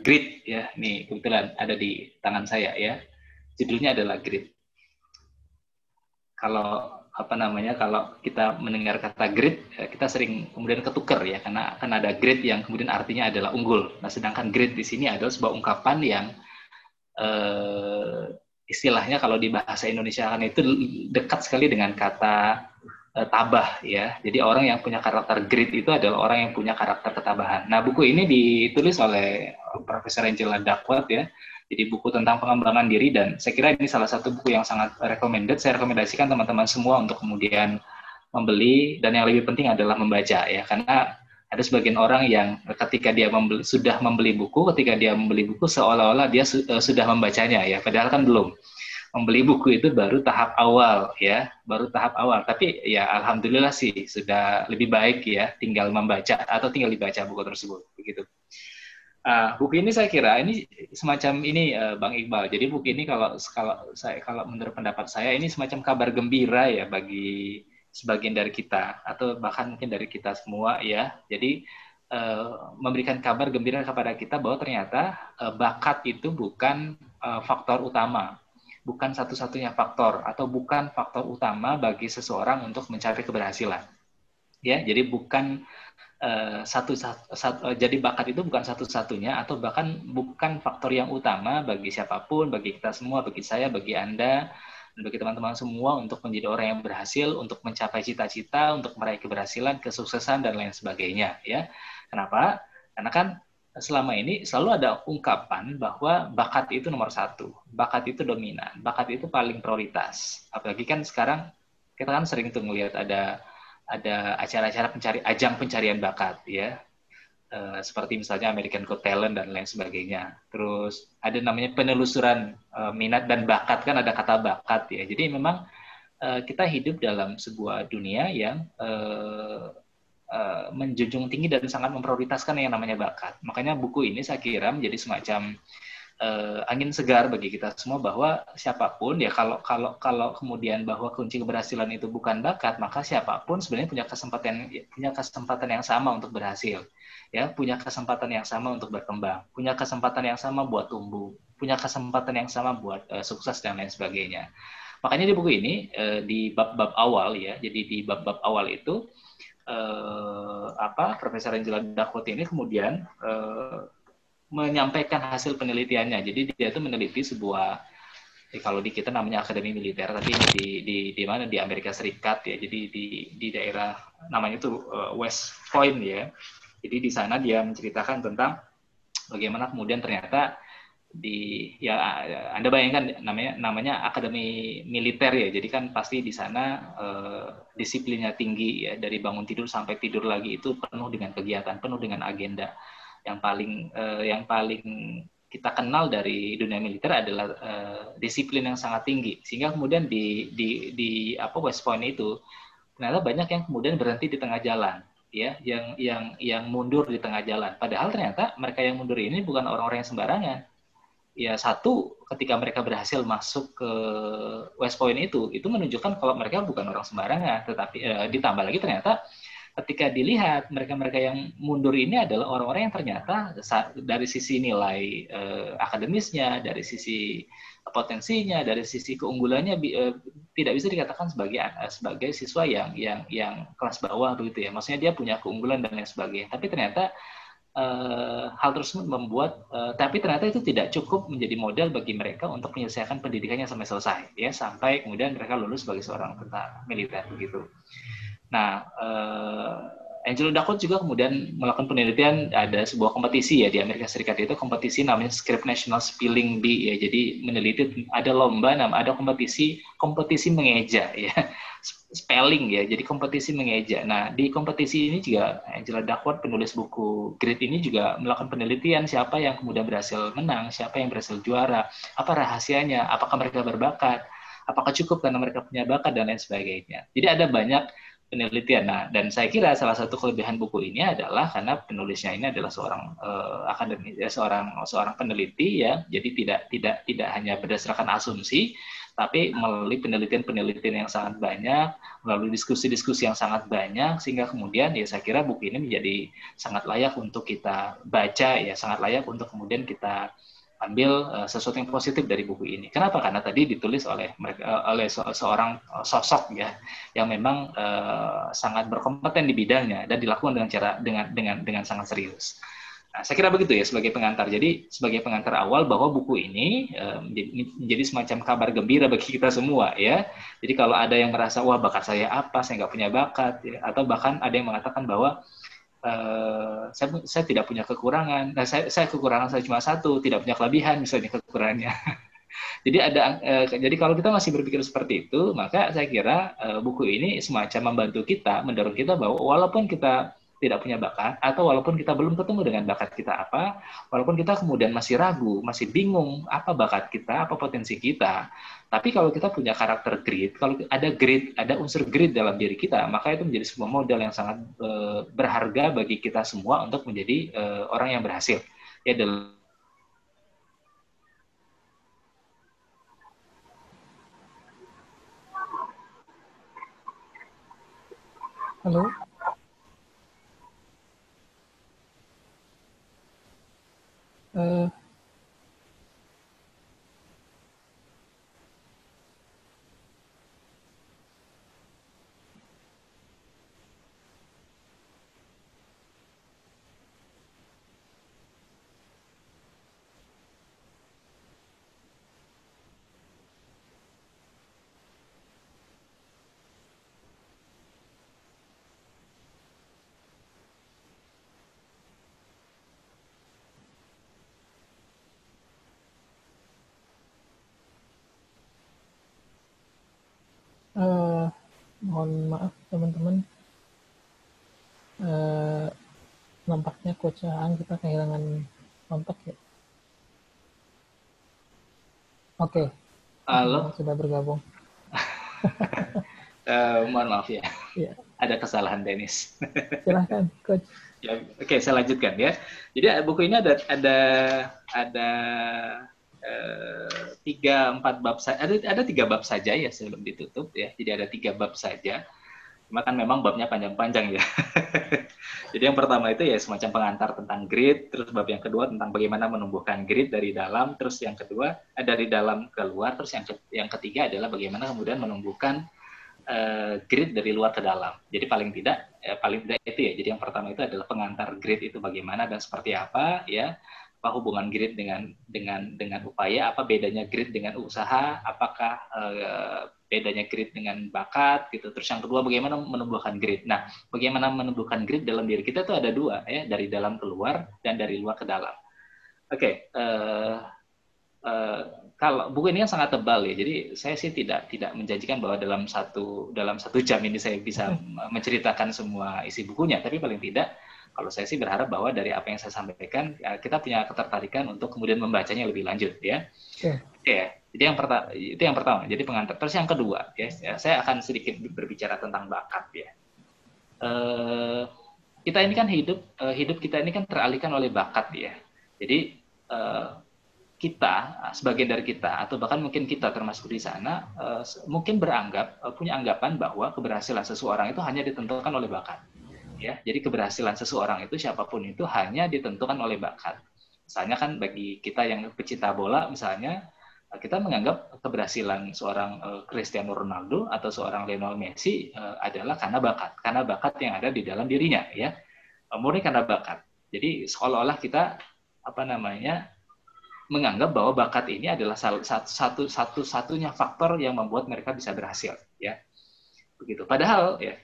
Grit ya. Nih kebetulan ada di tangan saya ya. Judulnya adalah Grit. Kalau apa namanya kalau kita mendengar kata grit ya, kita sering kemudian ketukar ya karena kan ada grit yang kemudian artinya adalah unggul. Nah sedangkan grit di sini adalah sebuah ungkapan yang eh, istilahnya kalau di bahasa Indonesia kan itu dekat sekali dengan kata eh, tabah ya. Jadi orang yang punya karakter grit itu adalah orang yang punya karakter ketabahan. Nah buku ini ditulis oleh Profesor Angela Duckworth ya jadi buku tentang pengembangan diri dan saya kira ini salah satu buku yang sangat recommended. Saya rekomendasikan teman-teman semua untuk kemudian membeli dan yang lebih penting adalah membaca ya karena ada sebagian orang yang ketika dia membeli, sudah membeli buku, ketika dia membeli buku seolah-olah dia su, uh, sudah membacanya ya, padahal kan belum. Membeli buku itu baru tahap awal ya, baru tahap awal. Tapi ya alhamdulillah sih sudah lebih baik ya, tinggal membaca atau tinggal dibaca buku tersebut begitu. Uh, buku ini saya kira ini semacam ini uh, Bang Iqbal. Jadi buku ini kalau kalau saya kalau menurut pendapat saya ini semacam kabar gembira ya bagi sebagian dari kita atau bahkan mungkin dari kita semua ya. Jadi uh, memberikan kabar gembira kepada kita bahwa ternyata uh, bakat itu bukan uh, faktor utama, bukan satu-satunya faktor atau bukan faktor utama bagi seseorang untuk mencari keberhasilan. Ya, jadi bukan Eh, satu, satu, satu eh, jadi bakat itu bukan satu-satunya atau bahkan bukan faktor yang utama bagi siapa pun, bagi kita semua, bagi saya, bagi Anda, bagi teman-teman semua untuk menjadi orang yang berhasil, untuk mencapai cita-cita, untuk meraih keberhasilan, kesuksesan dan lain sebagainya, ya. Kenapa? Karena kan selama ini selalu ada ungkapan bahwa bakat itu nomor satu, bakat itu dominan, bakat itu paling prioritas. Apalagi kan sekarang kita kan sering tuh melihat ada ada acara-acara pencari ajang pencarian bakat ya. Uh, seperti misalnya American Got Talent dan lain sebagainya. Terus ada namanya penelusuran uh, minat dan bakat kan ada kata bakat ya. Jadi memang uh, kita hidup dalam sebuah dunia yang uh, uh, menjunjung tinggi dan sangat memprioritaskan yang namanya bakat. Makanya buku ini saya kira menjadi semacam uh, angin segar bagi kita semua bahwa siapa pun ya kalau kalau kalau kemudian bahwa kunci keberhasilan itu bukan bakat maka siapa pun sebenarnya punya kesempatan punya kesempatan yang sama untuk berhasil ya. Punya kesempatan yang sama untuk berkembang punya kesempatan yang sama buat tumbuh punya kesempatan yang sama buat uh, sukses dan lain sebagainya. Makanya di buku ini uh, di bab-bab awal ya jadi di bab-bab awal itu uh, apa Profesor Angela Duckworth ini kemudian uh, menyampaikan hasil penelitiannya. Jadi dia itu meneliti sebuah eh, kalau di kita namanya akademi militer, tapi di di di mana di Amerika Serikat ya. Jadi di di daerah namanya itu uh, West Point ya. Jadi di sana dia menceritakan tentang bagaimana kemudian ternyata di ya Anda bayangkan namanya namanya akademi militer ya. Jadi kan pasti di sana uh, disiplinnya tinggi ya. Dari bangun tidur sampai tidur lagi itu penuh dengan kegiatan, penuh dengan agenda. Yang paling uh, yang paling kita kenal dari dunia militer adalah uh, disiplin yang sangat tinggi. Sehingga kemudian di di di apa West Point itu ternyata banyak yang kemudian berhenti di tengah jalan ya. Yang yang yang mundur di tengah jalan. Padahal ternyata mereka yang mundur ini bukan orang-orang yang sembarangan ya satu ketika mereka berhasil masuk ke West Point itu itu menunjukkan kalau mereka bukan orang sembarangan tetapi uh, ditambah lagi ternyata ketika dilihat mereka-mereka yang mundur ini adalah orang-orang yang ternyata dari sisi nilai uh, akademisnya, dari sisi potensinya, dari sisi keunggulannya uh, tidak bisa dikatakan sebagai uh, sebagai siswa yang yang yang kelas bawah begitu ya. Maksudnya dia punya keunggulan dan lain sebagainya. Tapi ternyata uh, hal tersebut membuat uh, tapi ternyata itu tidak cukup menjadi model bagi mereka untuk menyelesaikan pendidikannya sampai selesai ya sampai kemudian mereka lulus sebagai seorang tentara militer begitu. Nah, uh, Angelo Duckworth juga kemudian melakukan penelitian ada sebuah kompetisi ya di Amerika Serikat itu kompetisi namanya Script National Spelling Bee ya. Jadi meneliti ada lomba ada kompetisi kompetisi mengeja ya. Spelling ya. Jadi kompetisi mengeja. Nah, di kompetisi ini juga Angela Duckworth penulis buku Grit ini juga melakukan penelitian siapa yang kemudian berhasil menang, siapa yang berhasil juara, apa rahasianya, apakah mereka berbakat, apakah cukup karena mereka punya bakat dan lain sebagainya. Jadi ada banyak penelitian. Nah, dan saya kira salah satu kelebihan buku ini adalah karena penulisnya ini adalah seorang uh, akademis, ya, seorang seorang peneliti ya. Jadi tidak tidak tidak hanya berdasarkan asumsi, tapi melalui penelitian-penelitian yang sangat banyak, melalui diskusi-diskusi yang sangat banyak, sehingga kemudian ya saya kira buku ini menjadi sangat layak untuk kita baca, ya sangat layak untuk kemudian kita ambil uh, sesuatu yang positif dari buku ini. Kenapa? Karena tadi ditulis oleh mereka uh, oleh se seorang sosok ya yang memang uh, sangat berkompeten di bidangnya dan dilakukan dengan cara dengan dengan dengan sangat serius. Nah, saya kira begitu ya sebagai pengantar. Jadi sebagai pengantar awal bahwa buku ini um, semacam kabar gembira bagi kita semua ya. Jadi kalau ada yang merasa wah bakat saya apa, saya nggak punya bakat, ya. atau bahkan ada yang mengatakan bahwa uh, saya, saya tidak punya kekurangan, nah, saya, saya kekurangan saya cuma satu, tidak punya kelebihan misalnya kekurangannya. jadi ada uh, jadi kalau kita masih berpikir seperti itu, maka saya kira uh, buku ini semacam membantu kita, mendorong kita bahwa walaupun kita tidak punya bakat atau walaupun kita belum ketemu dengan bakat kita apa, walaupun kita kemudian masih ragu, masih bingung apa bakat kita, apa potensi kita, tapi kalau kita punya karakter grit, kalau ada grit, ada unsur grit dalam diri kita, maka itu menjadi sebuah modal yang sangat e, berharga bagi kita semua untuk menjadi e, orang yang berhasil. Ya dalam Halo. Uh, mohon maaf teman-teman. Uh, nampaknya coach kita kehilangan kontak ya. Oke. Okay. halo sudah bergabung. Uh, mohon maaf ya. Yeah. ada kesalahan Dennis silahkan coach. Ya oke okay, saya lanjutkan ya. Jadi buku ini ada ada ada tiga empat bab saja ada ada tiga bab saja ya sebelum ditutup ya. Jadi ada tiga bab saja. Cuma kan memang babnya panjang-panjang ya. Jadi yang pertama itu ya semacam pengantar tentang grid terus bab yang kedua tentang bagaimana menumbuhkan grid dari dalam terus yang kedua eh, dari dalam keluar terus yang yang ketiga adalah bagaimana kemudian menumbuhkan uh, grid dari luar ke dalam. Jadi paling tidak ya, paling tidak itu ya. Jadi yang pertama itu adalah pengantar grid itu bagaimana dan seperti apa ya apa hubungan grid dengan dengan dengan upaya? Apa bedanya grid dengan usaha? Apakah uh, bedanya grid dengan bakat gitu? Terus yang kedua bagaimana menumbuhkan grid? Nah bagaimana menumbuhkan grid dalam diri kita itu ada dua ya. Dari dalam keluar dan dari luar ke dalam. Oke okay, uh, eh, uh, eh, kalau buku ini kan sangat tebal ya. Jadi saya sih tidak tidak menjanjikan bahwa dalam satu dalam satu jam ini saya bisa hmm. menceritakan semua isi bukunya. Tapi paling tidak kalau saya sih berharap bahwa dari apa yang saya sampaikan ya, kita punya ketertarikan untuk kemudian membacanya lebih lanjut ya. Oke. Okay. Ya. Jadi yang pertama itu yang pertama. Jadi pengantar. Terus yang kedua ya, ya saya akan sedikit berbicara tentang bakat ya. Uh, kita ini kan hidup uh, hidup kita ini kan teralihkan oleh bakat ya. Jadi uh, kita sebagian dari kita atau bahkan mungkin kita termasuk di sana uh, mungkin beranggap uh, punya anggapan bahwa keberhasilan seseorang itu hanya ditentukan oleh bakat ya. Jadi keberhasilan seseorang itu siapa pun itu hanya ditentukan oleh bakat. Misalnya kan bagi kita yang pecinta bola misalnya kita menganggap keberhasilan seorang uh, Cristiano Ronaldo atau seorang Lionel Messi uh, adalah karena bakat, karena bakat yang ada di dalam dirinya ya. Murni karena bakat. Jadi seolah-olah kita apa namanya menganggap bahwa bakat ini adalah satu satu satu satunya faktor yang membuat mereka bisa berhasil ya begitu padahal ya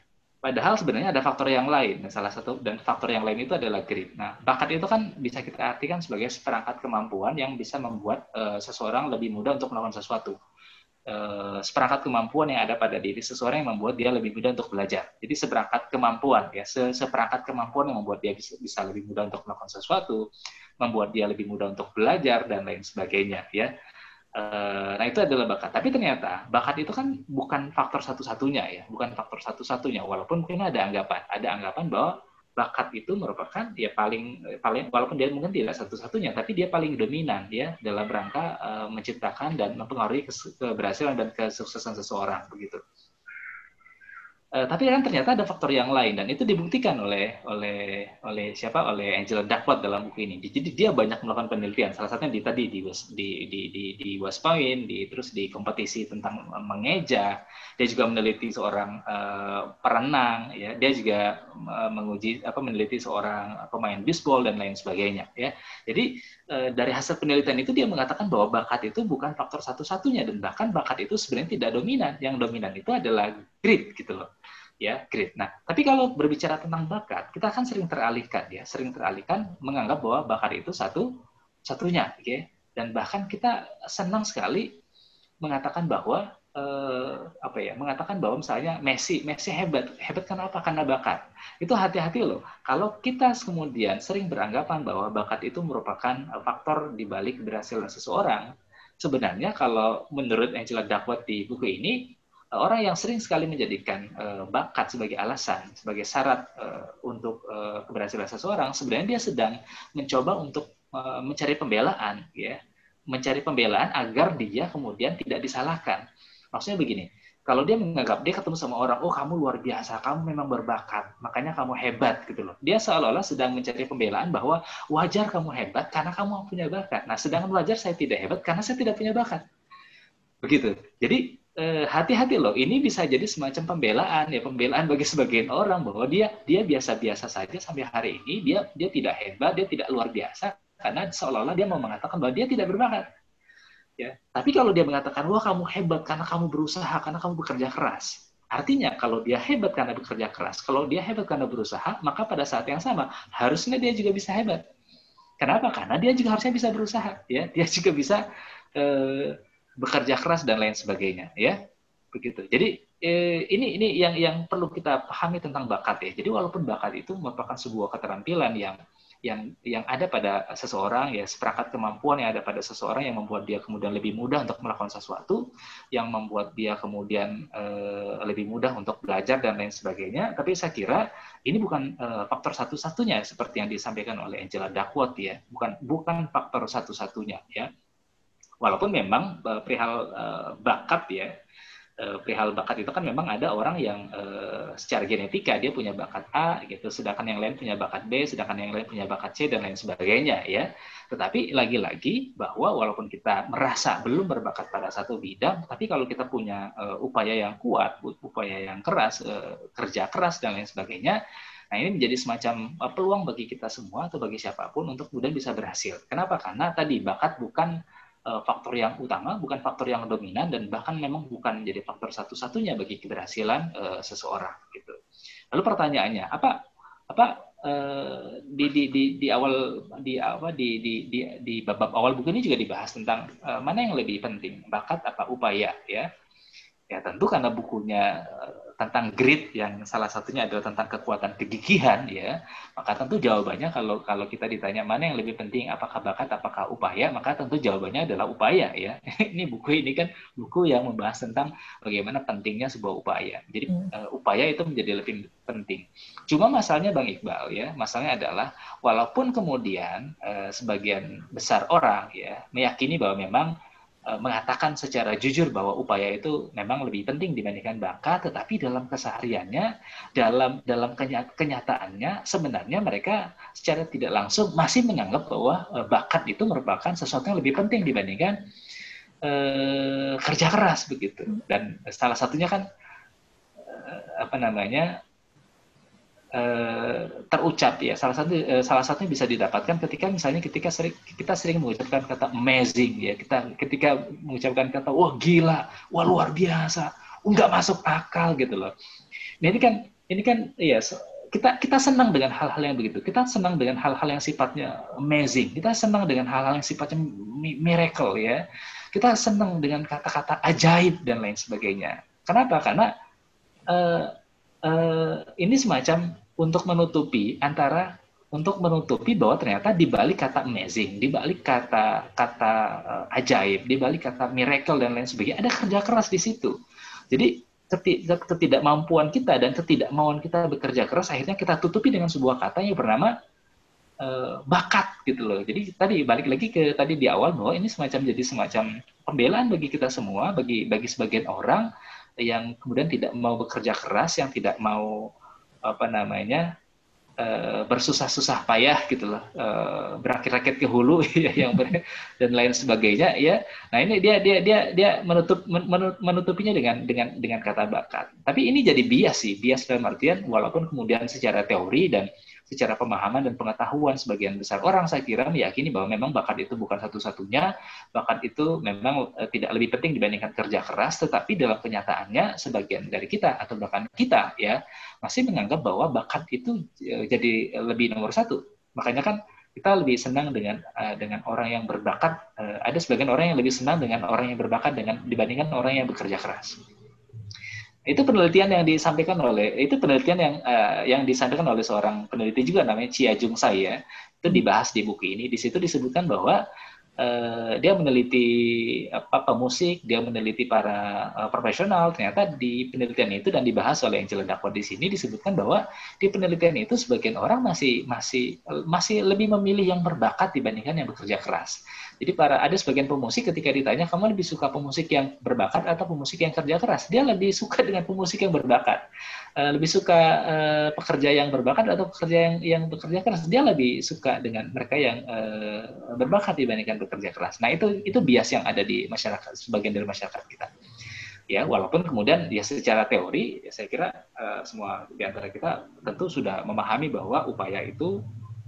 Padahal sebenarnya ada faktor yang lain. Salah satu dan faktor yang lain itu adalah grit. Nah, bakat itu kan bisa kita artikan sebagai seperangkat kemampuan yang bisa membuat uh, seseorang lebih mudah untuk melakukan sesuatu. Uh, seperangkat kemampuan yang ada pada diri seseorang yang membuat dia lebih mudah untuk belajar. Jadi seperangkat kemampuan ya, seperangkat kemampuan yang membuat dia bisa, bisa lebih mudah untuk melakukan sesuatu, membuat dia lebih mudah untuk belajar dan lain sebagainya ya. Eh, nah itu adalah bakat. Tapi ternyata bakat itu kan bukan faktor satu-satunya ya, bukan faktor satu-satunya. Walaupun mungkin ada anggapan, ada anggapan bahwa bakat itu merupakan ya paling paling walaupun dia mungkin tidak satu-satunya tapi dia paling dominan ya dalam rangka uh, menciptakan dan mempengaruhi keberhasilan dan kesuksesan seseorang begitu. Uh, tapi kan ternyata ada faktor yang lain dan itu dibuktikan oleh oleh oleh siapa oleh Angela Duckworth dalam buku ini. Jadi dia banyak melakukan penelitian. Salah satunya di tadi di di di di, di West Point, di terus di kompetisi tentang mengeja. Dia juga meneliti seorang uh, perenang, ya. Dia juga uh, menguji apa meneliti seorang pemain baseball dan lain sebagainya, ya. Jadi dari hasil penelitian itu dia mengatakan bahwa bakat itu bukan faktor satu-satunya dan bahkan bakat itu sebenarnya tidak dominan. Yang dominan itu adalah grit gitu loh ya great. Nah, tapi kalau berbicara tentang bakat, kita akan sering teralihkan ya, sering teralihkan menganggap bahwa bakat itu satu satunya, ya. Dan bahkan kita senang sekali mengatakan bahwa eh, apa ya, mengatakan bahwa misalnya Messi, Messi hebat, hebat kenapa? Karena bakat. Itu hati-hati loh. Kalau kita kemudian sering beranggapan bahwa bakat itu merupakan faktor di balik keberhasilan seseorang, sebenarnya kalau menurut Angela Duckworth di buku ini orang yang sering sekali menjadikan uh, bakat sebagai alasan, sebagai syarat uh, untuk uh, keberhasilan seseorang, sebenarnya dia sedang mencoba untuk uh, mencari pembelaan, ya, mencari pembelaan agar dia kemudian tidak disalahkan. Maksudnya begini, kalau dia menganggap dia ketemu sama orang, oh kamu luar biasa, kamu memang berbakat, makanya kamu hebat gitu loh. Dia seolah-olah sedang mencari pembelaan bahwa wajar kamu hebat karena kamu punya bakat. Nah, sedangkan wajar saya tidak hebat karena saya tidak punya bakat. Begitu. Jadi Eh, hati-hati loh, ini bisa jadi semacam pembelaan ya, pembelaan bagi sebagian orang bahwa dia dia biasa-biasa saja sampai hari ini, dia dia tidak hebat, dia tidak luar biasa karena seolah-olah dia mau mengatakan bahwa dia tidak berbakat. Ya, tapi kalau dia mengatakan wah kamu hebat karena kamu berusaha, karena kamu bekerja keras. Artinya kalau dia hebat karena bekerja keras, kalau dia hebat karena berusaha, maka pada saat yang sama harusnya dia juga bisa hebat. Kenapa? Karena dia juga harusnya bisa berusaha, ya. Dia juga bisa eh, bekerja keras dan lain sebagainya ya begitu jadi eh, ini ini yang yang perlu kita pahami tentang bakat ya jadi walaupun bakat itu merupakan sebuah keterampilan yang yang yang ada pada seseorang ya seperangkat kemampuan yang ada pada seseorang yang membuat dia kemudian lebih mudah untuk melakukan sesuatu yang membuat dia kemudian eh, lebih mudah untuk belajar dan lain sebagainya. Tapi saya kira ini bukan eh, faktor satu-satunya seperti yang disampaikan oleh Angela Duckworth ya. Bukan bukan faktor satu-satunya ya. Walaupun memang uh, perihal bakat ya, uh, perihal bakat itu kan memang ada orang yang uh, secara genetika dia punya bakat A gitu, sedangkan yang lain punya bakat B, sedangkan yang lain punya bakat C dan lain sebagainya ya. Tetapi lagi-lagi bahwa walaupun kita merasa belum berbakat pada satu bidang, tapi kalau kita punya uh, upaya yang kuat, upaya yang keras, uh, kerja keras dan lain sebagainya, Nah, ini menjadi semacam peluang bagi kita semua atau bagi siapa pun untuk kemudian bisa berhasil. Kenapa? Karena tadi bakat bukan Eh, faktor yang utama, bukan faktor yang dominan, dan bahkan memang bukan menjadi faktor satu-satunya bagi keberhasilan uh, seseorang. Gitu. Lalu pertanyaannya, apa apa uh, di, di, di, di awal di apa di, di, di, di bab awal buku ini juga dibahas tentang uh, mana yang lebih penting, bakat apa upaya ya? Ya tentu karena bukunya tentang grit yang salah satunya adalah tentang kekuatan kegigihan ya. Maka tentu jawabannya kalau kalau kita ditanya mana yang lebih penting apakah bakat apakah upaya maka tentu jawabannya adalah upaya ya. Ini buku ini kan buku yang membahas tentang bagaimana pentingnya sebuah upaya. Jadi hmm. uh, upaya itu menjadi lebih penting. Cuma masalahnya bang Iqbal ya masalahnya adalah walaupun kemudian uh, sebagian besar orang ya meyakini bahwa memang mengatakan secara jujur bahwa upaya itu memang lebih penting dibandingkan bakat, tetapi dalam kesehariannya, dalam dalam kenyataannya sebenarnya mereka secara tidak langsung masih menganggap bahwa eh, bakat itu merupakan sesuatu yang lebih penting dibandingkan eh, kerja keras begitu. Dan salah satunya kan eh, apa namanya terucap ya. Salah satu uh, salah satunya bisa didapatkan ketika misalnya ketika sering kita sering mengucapkan kata amazing ya. Kita ketika mengucapkan kata wah gila wah luar biasa nggak masuk akal gitu loh. Nah, ini kan ini kan ya kita kita senang dengan hal-hal yang begitu. Kita senang dengan hal-hal yang sifatnya amazing. Kita senang dengan hal-hal yang sifatnya miracle ya. Kita senang dengan kata-kata ajaib dan lain sebagainya. Kenapa? Karena uh, uh, ini semacam untuk menutupi antara untuk menutupi bahwa ternyata di balik kata amazing, di balik kata kata uh, ajaib, di balik kata miracle dan lain sebagainya ada kerja keras di situ. Jadi ketidakmampuan kita dan ketidakmauan kita bekerja keras akhirnya kita tutupi dengan sebuah kata yang bernama uh, bakat gitu loh. Jadi tadi balik lagi ke tadi di awal bahwa ini semacam jadi semacam pembelaan bagi kita semua, bagi bagi sebagian orang yang kemudian tidak mau bekerja keras, yang tidak mau apa namanya Eh, bersusah-susah payah gitu loh uh, berakit-rakit ke hulu ya yang ber, dan lain sebagainya ya nah ini dia dia dia dia menutup menutupinya dengan dengan dengan kata bakat. Tapi ini jadi bias sih bias dalam artian walaupun kemudian secara teori dan secara pemahaman dan pengetahuan sebagian besar orang saya kira meyakini bahwa memang bakat itu bukan satu-satunya, bakat itu memang e, tidak lebih penting dibandingkan kerja keras, tetapi dalam kenyataannya sebagian dari kita atau bahkan kita ya masih menganggap bahwa bakat itu e, jadi lebih nomor satu. Makanya kan kita lebih senang dengan uh, dengan orang yang berbakat. Ada sebagian orang yang lebih senang dengan orang yang berbakat dengan dibandingkan orang yang bekerja keras. Itu penelitian yang disampaikan oleh itu penelitian yang uh, yang disampaikan oleh seorang peneliti juga namanya Chia Jung Sai ya. Itu dibahas di buku ini. Di situ disebutkan bahwa uh, dia meneliti apa pemusik, dia meneliti para uh, profesional. Ternyata di penelitian itu dan dibahas oleh Angela Duckworth di sini disebutkan bahwa di penelitian itu sebagian orang masih masih masih lebih memilih yang berbakat dibandingkan yang bekerja keras. Jadi para ada sebagian pemusik ketika ditanya kamu lebih suka pemusik yang berbakat atau pemusik yang kerja keras, dia lebih suka dengan pemusik yang berbakat. Uh, lebih suka uh, pekerja yang berbakat atau pekerja yang yang bekerja keras, dia lebih suka dengan mereka yang uh, berbakat dibandingkan bekerja keras. Nah itu itu bias yang ada di masyarakat sebagian dari masyarakat kita. Ya, walaupun kemudian ya secara teori, ya saya kira uh, semua di antara kita tentu sudah memahami bahwa upaya itu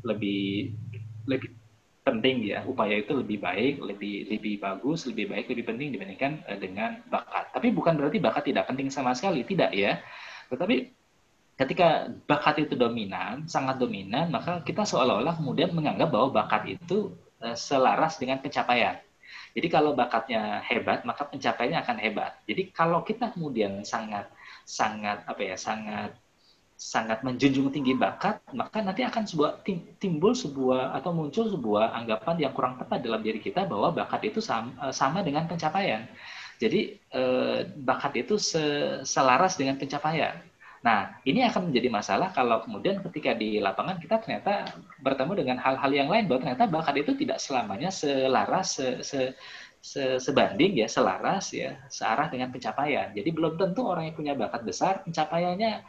lebih lebih penting ya. Upaya itu lebih baik lebih lebih bagus lebih baik lebih penting dibandingkan uh, dengan bakat. Tapi bukan berarti bakat tidak penting sama sekali. Tidak ya tetapi ketika bakat itu dominan sangat dominan maka kita seolah-olah kemudian menganggap bahwa bakat itu uh, selaras dengan pencapaian jadi kalau bakatnya hebat maka pencapaiannya akan hebat jadi kalau kita kemudian sangat sangat apa ya sangat sangat menjunjung tinggi bakat, maka nanti akan sebuah timbul sebuah atau muncul sebuah anggapan yang kurang tepat dalam diri kita bahwa bakat itu sama, eh, sama dengan pencapaian. Jadi eh, bakat itu selaras dengan pencapaian. Nah, ini akan menjadi masalah kalau kemudian ketika di lapangan kita ternyata bertemu dengan hal-hal yang lain bahwa ternyata bakat itu tidak selamanya selaras se, se, se, sebanding ya selaras ya searah dengan pencapaian. Jadi belum tentu orang yang punya bakat besar pencapaiannya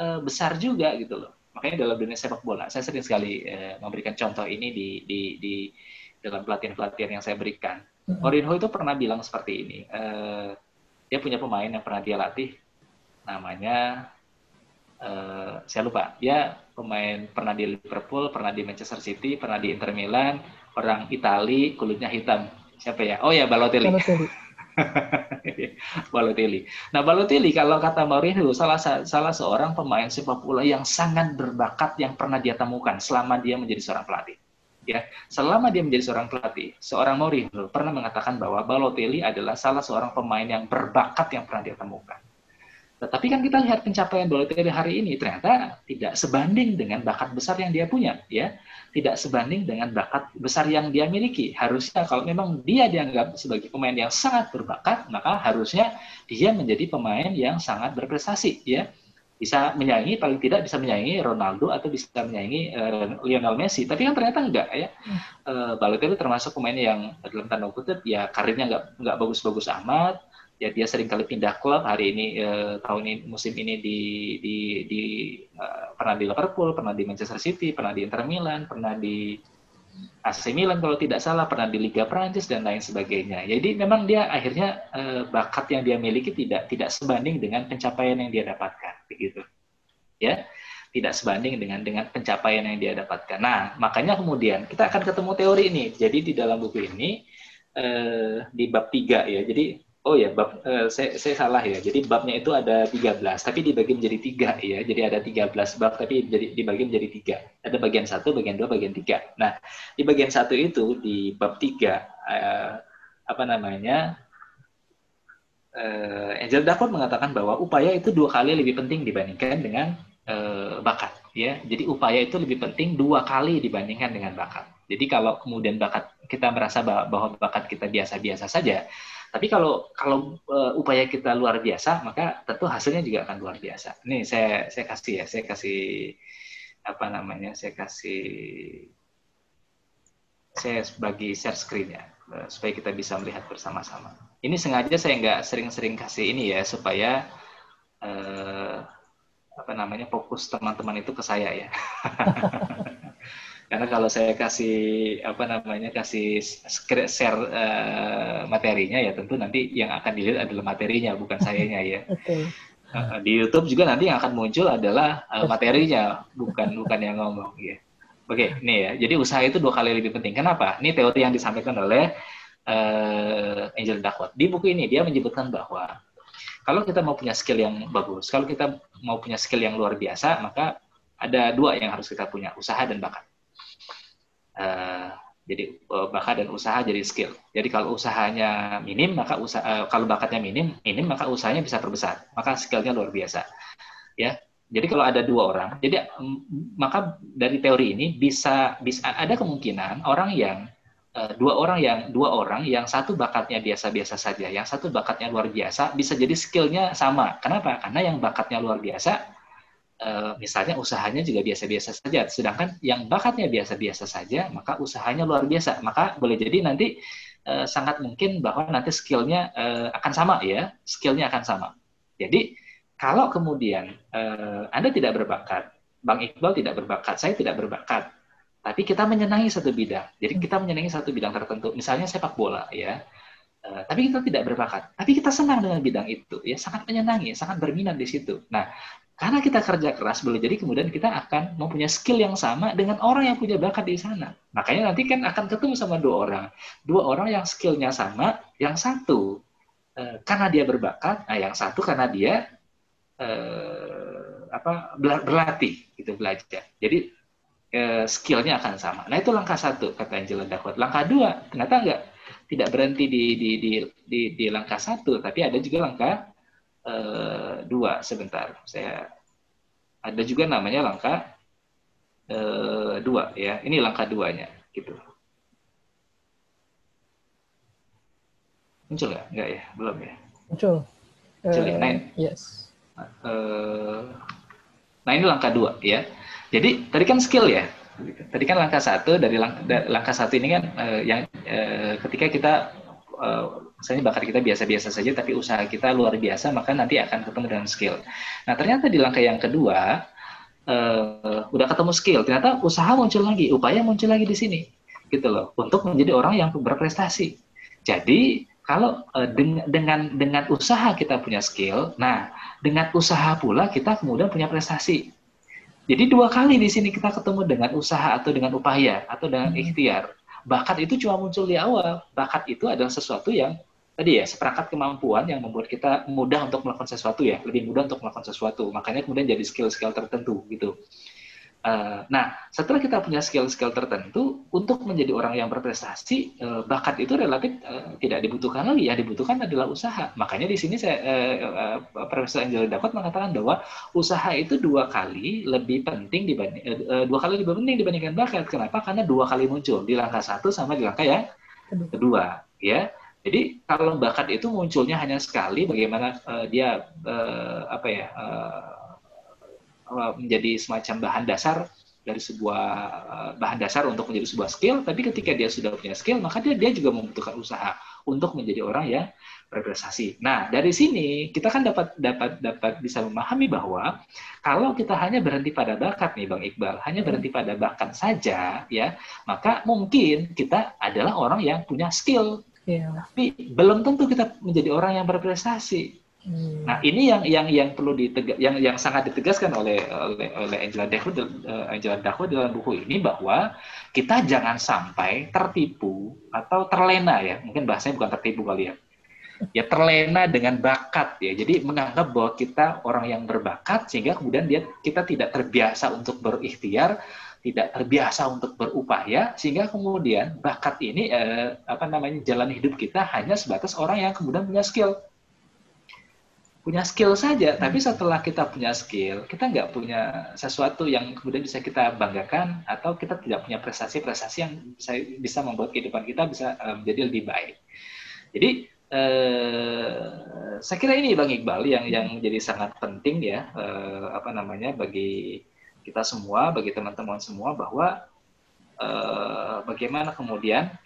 uh, besar juga gitu loh. Makanya dalam dunia sepak bola, saya sering sekali uh, memberikan contoh ini di, di, di dalam pelatihan-pelatihan yang saya berikan. Mourinho itu pernah bilang seperti ini. Uh, dia punya pemain yang pernah dia latih, namanya uh, saya lupa. Dia pemain pernah di Liverpool, pernah di Manchester City, pernah di Inter Milan, orang Itali, kulitnya hitam. Siapa ya? Oh ya Balotelli. Balotelli. Balotelli. Nah, Balotelli kalau kata Mourinho salah salah seorang pemain sepak bola yang sangat berbakat yang pernah dia temukan selama dia menjadi seorang pelatih. Ya, selama dia menjadi seorang pelatih, seorang Mourinho pernah mengatakan bahwa Balotelli adalah salah seorang pemain yang berbakat yang pernah dia temukan. Tetapi kan kita lihat pencapaian Balotelli hari ini ternyata tidak sebanding dengan bakat besar yang dia punya, ya. Tidak sebanding dengan bakat besar yang dia miliki. Harusnya kalau memang dia dianggap sebagai pemain yang sangat berbakat, maka harusnya dia menjadi pemain yang sangat berprestasi, ya. Bisa menyaingi paling tidak bisa menyaingi Ronaldo atau bisa menyaingi uh, Lionel Messi. Tapi kan ternyata enggak, ya. Uh, Balotelli termasuk pemain yang dalam tanda kutip ya karirnya enggak enggak bagus-bagus amat ya dia sering kali pindah klub hari ini eh, tahun ini musim ini di di di uh, pernah di Liverpool pernah di Manchester City pernah di Inter Milan pernah di AC Milan kalau tidak salah pernah di Liga Prancis dan lain sebagainya. Jadi memang dia akhirnya eh, bakat yang dia miliki tidak tidak sebanding dengan pencapaian yang dia dapatkan begitu. Ya tidak sebanding dengan dengan pencapaian yang dia dapatkan. Nah makanya kemudian kita akan ketemu teori ini. Jadi di dalam buku ini eh, di bab tiga ya jadi Oh ya, bab uh, saya, saya salah ya. Jadi babnya itu ada 13, tapi dibagi menjadi tiga ya. Jadi ada 13 bab, tapi jadi dibagi menjadi tiga. Ada bagian satu, bagian dua, bagian tiga. Nah, di bagian satu itu di bab tiga uh, apa namanya? Uh, Angel Duckworth mengatakan bahwa upaya itu dua kali lebih penting dibandingkan dengan uh, bakat. Ya, jadi upaya itu lebih penting dua kali dibandingkan dengan bakat. Jadi kalau kemudian bakat kita merasa bahwa bakat kita biasa-biasa saja, Tapi kalau kalau uh, upaya kita luar biasa, maka tentu hasilnya juga akan luar biasa. Nih saya saya kasih ya, saya kasih apa namanya? Saya kasih saya bagi share screen ya uh, supaya kita bisa melihat bersama-sama. Ini sengaja saya nggak sering-sering kasih ini ya supaya uh, apa namanya fokus teman-teman itu ke saya ya. Karena kalau saya kasih apa namanya kasih share uh, materinya ya tentu nanti yang akan dilihat adalah materinya bukan sayanya ya. Okay. Uh, di YouTube juga nanti yang akan muncul adalah uh, materinya bukan bukan yang ngomong ya. Oke, okay, ini ya. Jadi usaha itu dua kali lebih penting. Kenapa? Ini teori yang disampaikan oleh uh, Angel Duckworth. Di buku ini dia menyebutkan bahwa kalau kita mau punya skill yang bagus, kalau kita mau punya skill yang luar biasa, maka ada dua yang harus kita punya, usaha dan bakat. Uh, jadi uh, bakat dan usaha jadi skill. Jadi kalau usahanya minim, maka usaha uh, kalau bakatnya minim, minim maka usahanya bisa terbesar. Maka skillnya luar biasa. Ya. Jadi kalau ada dua orang, jadi maka dari teori ini bisa bisa ada kemungkinan orang yang dua orang yang dua orang yang satu bakatnya biasa-biasa saja, yang satu bakatnya luar biasa bisa jadi skillnya sama. Kenapa? Karena yang bakatnya luar biasa Eh, misalnya usahanya juga biasa-biasa saja, sedangkan yang bakatnya biasa-biasa saja, maka usahanya luar biasa. Maka boleh jadi nanti uh, sangat mungkin bahwa nanti skillnya uh, akan sama ya, skillnya akan sama. Jadi kalau kemudian Anda tidak berbakat, Bang Iqbal tidak berbakat, saya tidak berbakat, tapi kita menyenangi satu bidang. Jadi kita menyenangi satu bidang tertentu, misalnya sepak bola ya. Uh, tapi kita tidak berbakat, tapi kita senang dengan bidang itu, ya sangat menyenangi, sangat berminat di situ. Nah, karena kita kerja keras, boleh jadi kemudian kita akan mempunyai skill yang sama dengan orang yang punya bakat di sana. Makanya nanti kan akan ketemu sama dua orang. Dua orang yang skillnya sama, yang satu eh, karena dia berbakat, nah yang satu karena dia eh, apa berlatih, gitu belajar. Jadi eh, skillnya akan sama. Nah itu langkah satu kata Angela Duckworth. Langkah dua ternyata enggak tidak berhenti di di di di, di langkah satu, tapi ada juga langkah uh, dua sebentar. Saya ada juga namanya langkah uh, dua ya. Ini langkah duanya gitu. Muncul nggak? Nggak ya? Belum ya? Muncul. Muncul uh, nah, yes. Uh, nah ini langkah dua ya. Jadi tadi kan skill ya tadi kan langkah satu dari langkah, langkah satu ini kan uh, yang uh, ketika kita uh, misalnya bakat kita biasa-biasa saja tapi usaha kita luar biasa maka nanti akan ketemu dengan skill. Nah ternyata di langkah yang kedua uh, udah ketemu skill ternyata usaha muncul lagi, upaya muncul lagi di sini gitu loh untuk menjadi orang yang berprestasi. Jadi kalau dengan dengan usaha kita punya skill, nah dengan usaha pula kita kemudian punya prestasi. Jadi dua kali di sini kita ketemu dengan usaha atau dengan upaya atau dengan hmm. ikhtiar bakat itu cuma muncul di awal. Bakat itu adalah sesuatu yang tadi ya seperangkat kemampuan yang membuat kita mudah untuk melakukan sesuatu ya, lebih mudah untuk melakukan sesuatu. Makanya kemudian jadi skill-skill tertentu gitu. Uh, nah, setelah kita punya skill-skill tertentu, untuk menjadi orang yang berprestasi, uh, bakat itu relatif uh, tidak dibutuhkan lagi. Yang dibutuhkan adalah usaha. Makanya di sini saya, uh, uh, Profesor Angel dapat mengatakan bahwa usaha itu dua kali lebih penting dibanding uh, dua kali lebih penting dibandingkan bakat. Kenapa? Karena dua kali muncul di langkah satu sama di langkah yang kedua. Ya, jadi kalau bakat itu munculnya hanya sekali, bagaimana uh, dia uh, apa ya? Uh, Eh, menjadi semacam bahan dasar dari sebuah eh, bahan dasar untuk menjadi sebuah skill, tapi ketika dia sudah punya skill, maka dia dia juga membutuhkan usaha untuk menjadi orang yang berprestasi. Nah, dari sini kita kan dapat dapat dapat bisa memahami bahwa kalau kita hanya berhenti pada bakat nih Bang Iqbal, hanya berhenti pada bakat saja ya, maka mungkin kita adalah orang yang punya skill. Yeah. Tapi belum tentu kita menjadi orang yang berprestasi. Hmm. Nah ini yang yang yang perlu ditegak, yang yang sangat ditegaskan oleh oleh oleh Angela Dahu uh, Angela Dahu dalam buku ini bahwa kita jangan sampai tertipu atau terlena ya, mungkin bahasanya bukan tertipu kali ya, ya terlena dengan bakat ya. Jadi menganggap bahwa kita orang yang berbakat sehingga kemudian dia kita tidak terbiasa untuk berikhtiar, tidak terbiasa untuk berupaya sehingga kemudian bakat ini eh, apa namanya jalan hidup kita hanya sebatas orang yang kemudian punya skill punya skill saja, tapi hmm. setelah kita punya skill, kita nggak punya sesuatu yang kemudian bisa kita banggakan atau kita tidak punya prestasi-prestasi yang bisa, bisa membuat kehidupan kita bisa um, menjadi lebih baik. Jadi eh, saya kira ini Bang Iqbal yang yang menjadi sangat penting ya eh, apa namanya bagi kita semua, bagi teman-teman semua bahwa eh, bagaimana kemudian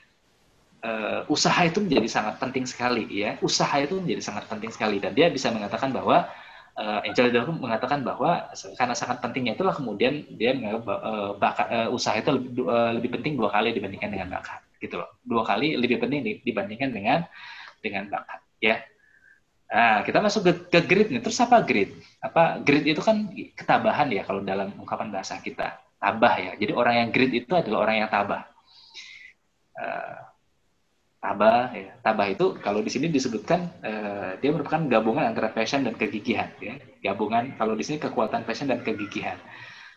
eh, usaha itu menjadi sangat penting sekali ya. Usaha itu menjadi sangat penting sekali dan dia bisa mengatakan bahwa uh, Angel mengatakan bahwa karena sangat pentingnya itulah kemudian dia menganggap uh, bakat, uh, usaha itu lebih, uh, lebih penting dua kali dibandingkan dengan bakat gitu loh dua kali lebih penting dibandingkan dengan dengan bakat ya Nah, kita masuk ke, ke grid nih. Terus apa grid? Apa grid itu kan ketabahan ya kalau dalam ungkapan bahasa kita. Tabah ya. Jadi orang yang grid itu adalah orang yang tabah. Uh, tabah ya. Tabah itu kalau di sini disebutkan uh, dia merupakan gabungan antara passion dan kegigihan ya. Gabungan kalau di sini kekuatan passion dan kegigihan.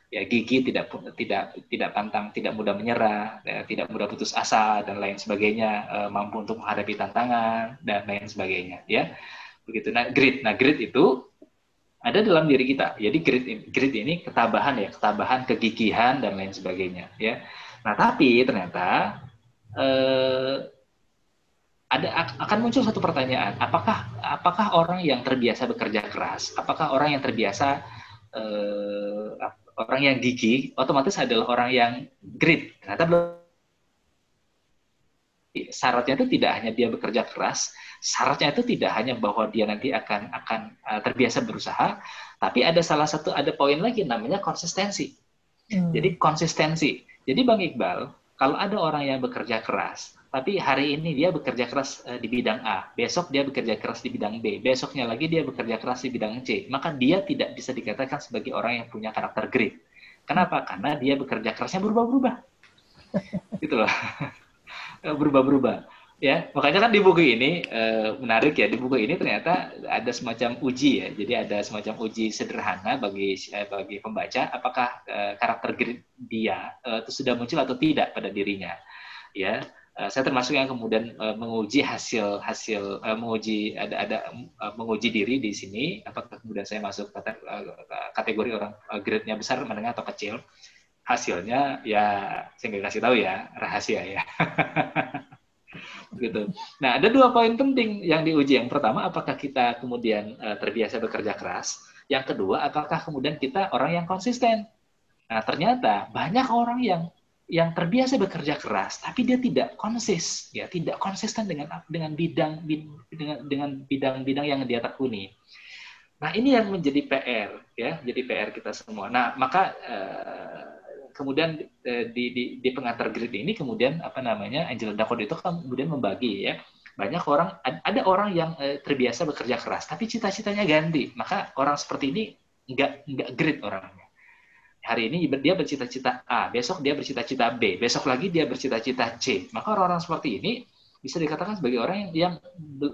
Ya gigi tidak tidak tidak pantang tidak mudah menyerah ya, tidak mudah putus asa dan lain sebagainya uh, mampu untuk menghadapi tantangan dan lain sebagainya ya. Begitu. Nah grit nah grit itu ada dalam diri kita. Jadi grit grit ini ketabahan ya. Ketabahan kegigihan dan lain sebagainya ya. Nah tapi ternyata uh, ada akan muncul satu pertanyaan. Apakah apakah orang yang terbiasa bekerja keras? Apakah orang yang terbiasa uh, orang yang gigi otomatis adalah orang yang grit? Ternyata syaratnya itu tidak hanya dia bekerja keras syaratnya itu tidak hanya bahwa dia nanti akan akan uh, terbiasa berusaha tapi ada salah satu ada poin lagi namanya konsistensi. Hmm. jadi konsistensi. Jadi bang iqbal kalau ada orang yang bekerja keras tapi hari ini dia bekerja keras uh, di bidang A, besok dia bekerja keras di bidang B, besoknya lagi dia bekerja keras di bidang C, maka dia tidak bisa dikatakan sebagai orang yang punya karakter grit. Kenapa? Karena dia bekerja kerasnya berubah-berubah. gitu loh. berubah-berubah. Ya, makanya kan di buku ini uh, menarik ya di buku ini ternyata ada semacam uji ya. Jadi ada semacam uji sederhana bagi uh, bagi pembaca apakah karakter grit dia itu sudah muncul atau tidak pada dirinya. Ya, Eh, saya termasuk yang kemudian uh, menguji hasil hasil uh, menguji ada ada menguji diri di sini. Apakah kemudian saya masuk kategori orang grade-nya besar menengah atau kecil? Hasilnya ya saya nggak kasih tahu ya rahasia ya. Gitu nah ada dua poin penting yang diuji. Yang pertama apakah kita kemudian terbiasa bekerja keras? Yang kedua apakah kemudian kita orang yang konsisten? Nah ternyata banyak orang yang yang terbiasa bekerja keras tapi dia tidak konsis ya tidak konsisten dengan dengan bidang dengan dengan bidang-bidang yang dia tekuni. Nah ini yang menjadi PR ya jadi PR kita semua. Nah maka eh, kemudian eh, di, di di pengantar grid ini kemudian apa namanya Angela Dakota itu kan kemudian membagi ya. Banyak orang ada orang yang eh, terbiasa bekerja keras tapi cita-citanya ganti. Maka orang seperti ini nggak nggak grid orangnya hari ini dia bercita-cita A, besok dia bercita-cita B, besok lagi dia bercita-cita C. Maka orang-orang seperti ini bisa dikatakan sebagai orang yang, yang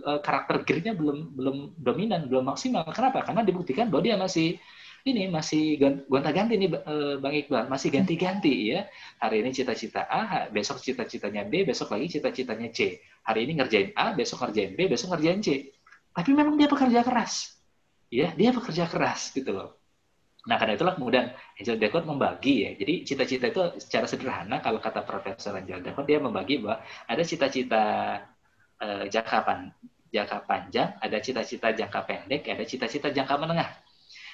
uh, karakter gridnya belum belum dominan, belum maksimal. Kenapa? Karena dibuktikan bahwa dia masih ini masih gonta-ganti nih uh, Bang Iqbal, masih ganti-ganti ya. Hari ini cita-cita A, besok cita-citanya B, besok lagi cita-citanya C. Hari ini ngerjain A, besok ngerjain B, besok ngerjain C. Tapi memang dia bekerja keras. Ya, dia bekerja keras gitu loh Nah, karena itulah kemudian Angel Deckard membagi ya. Jadi cita-cita itu secara sederhana kalau kata Profesor Angel Deckard dia membagi bahwa ada cita-cita uh, jangka, pan, jangka panjang, ada cita-cita jangka pendek, ada cita-cita jangka menengah.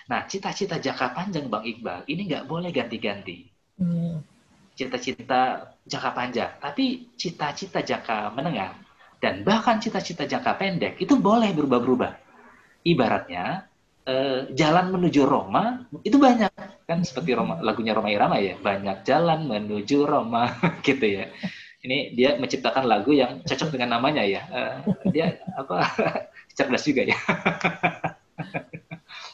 Nah, cita-cita jangka panjang Bang Iqbal ini nggak boleh ganti-ganti. Hmm. Cita-cita jangka panjang, tapi cita-cita jangka menengah dan bahkan cita-cita jangka pendek itu boleh berubah-berubah. Ibaratnya Eh, jalan menuju Roma itu banyak kan seperti Roma, lagunya Roma Irama ya banyak jalan menuju Roma gitu ya. Ini dia menciptakan lagu yang cocok dengan namanya ya. Uh, dia apa cerdas juga ya.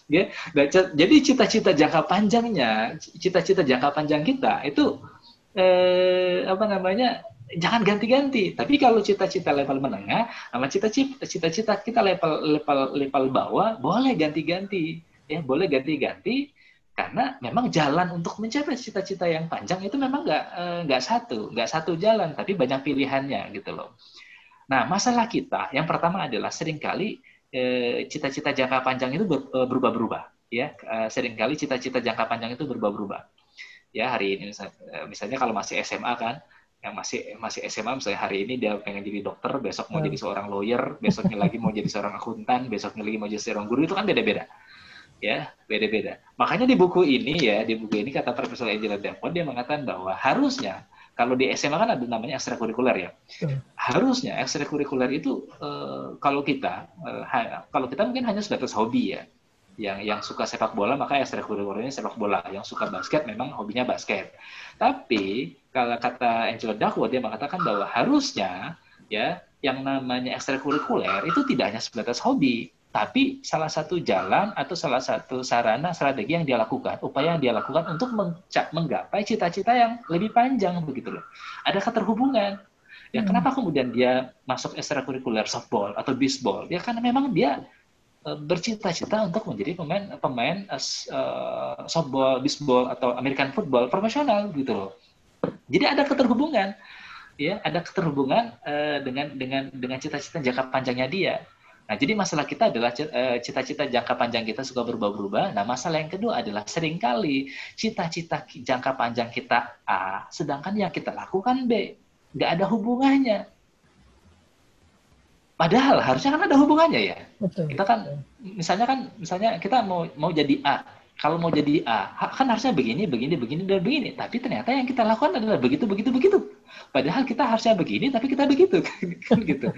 Ya jadi cita-cita jangka panjangnya cita-cita jangka panjang kita itu eh, apa namanya jangan ganti-ganti. Tapi kalau cita-cita level menengah sama cita-cita kita level level level bawah boleh ganti-ganti. Ya, boleh ganti-ganti karena memang jalan untuk mencapai cita-cita yang panjang itu memang nggak eh, nggak satu, nggak satu jalan, tapi banyak pilihannya gitu loh. Nah, masalah kita yang pertama adalah sering kali eh, cita-cita jangka panjang itu eh, berubah-berubah, ya. Seringkali cita-cita jangka panjang itu berubah-berubah. Ya, hari ini misalnya kalau masih SMA kan, yang masih masih SMA misalnya hari ini dia pengen jadi dokter, besok mau jadi seorang lawyer, besoknya lagi mau jadi seorang akuntan, besoknya lagi mau jadi seorang guru itu kan beda-beda. Ya, beda-beda. Makanya di buku ini ya, di buku ini kata Profesor Angela Davenport dia mengatakan bahwa harusnya kalau di SMA kan ada namanya ekstrakurikuler ya. Harusnya ekstrakurikuler itu uh, kalau kita uh, kalau kita mungkin hanya sebatas hobi ya yang yang suka sepak bola maka ekstrakurikulernya sepak bola yang suka basket memang hobinya basket tapi kalau kata Angela Duckworth dia mengatakan bahwa harusnya ya yang namanya ekstrakurikuler itu tidak hanya sebatas hobi tapi salah satu jalan atau salah satu sarana strategi yang dia lakukan, upaya yang dia lakukan untuk menggapai cita-cita yang lebih panjang begitu loh. Ada keterhubungan. Ya, hmm. kenapa kemudian dia masuk ekstrakurikuler softball atau baseball? Ya karena memang dia bercita-cita untuk menjadi pemain pemain uh, softball, baseball atau American football profesional gitu loh. Jadi ada keterhubungan, ya ada keterhubungan uh, dengan dengan dengan cita-cita jangka panjangnya dia. Nah, jadi masalah kita adalah cita-cita jangka panjang kita suka berubah-ubah. Nah, masalah yang kedua adalah sering kali cita-cita jangka panjang kita A, sedangkan yang kita lakukan B. Nggak ada hubungannya. Padahal harusnya kan ada hubungannya ya. Betul. Kita kan misalnya kan misalnya kita mau mau jadi A. Kalau mau jadi A, kan harusnya begini, begini, begini dan begini. Tapi ternyata yang kita lakukan adalah begitu, begitu, begitu. Padahal kita harusnya begini, tapi kita begitu kan gitu.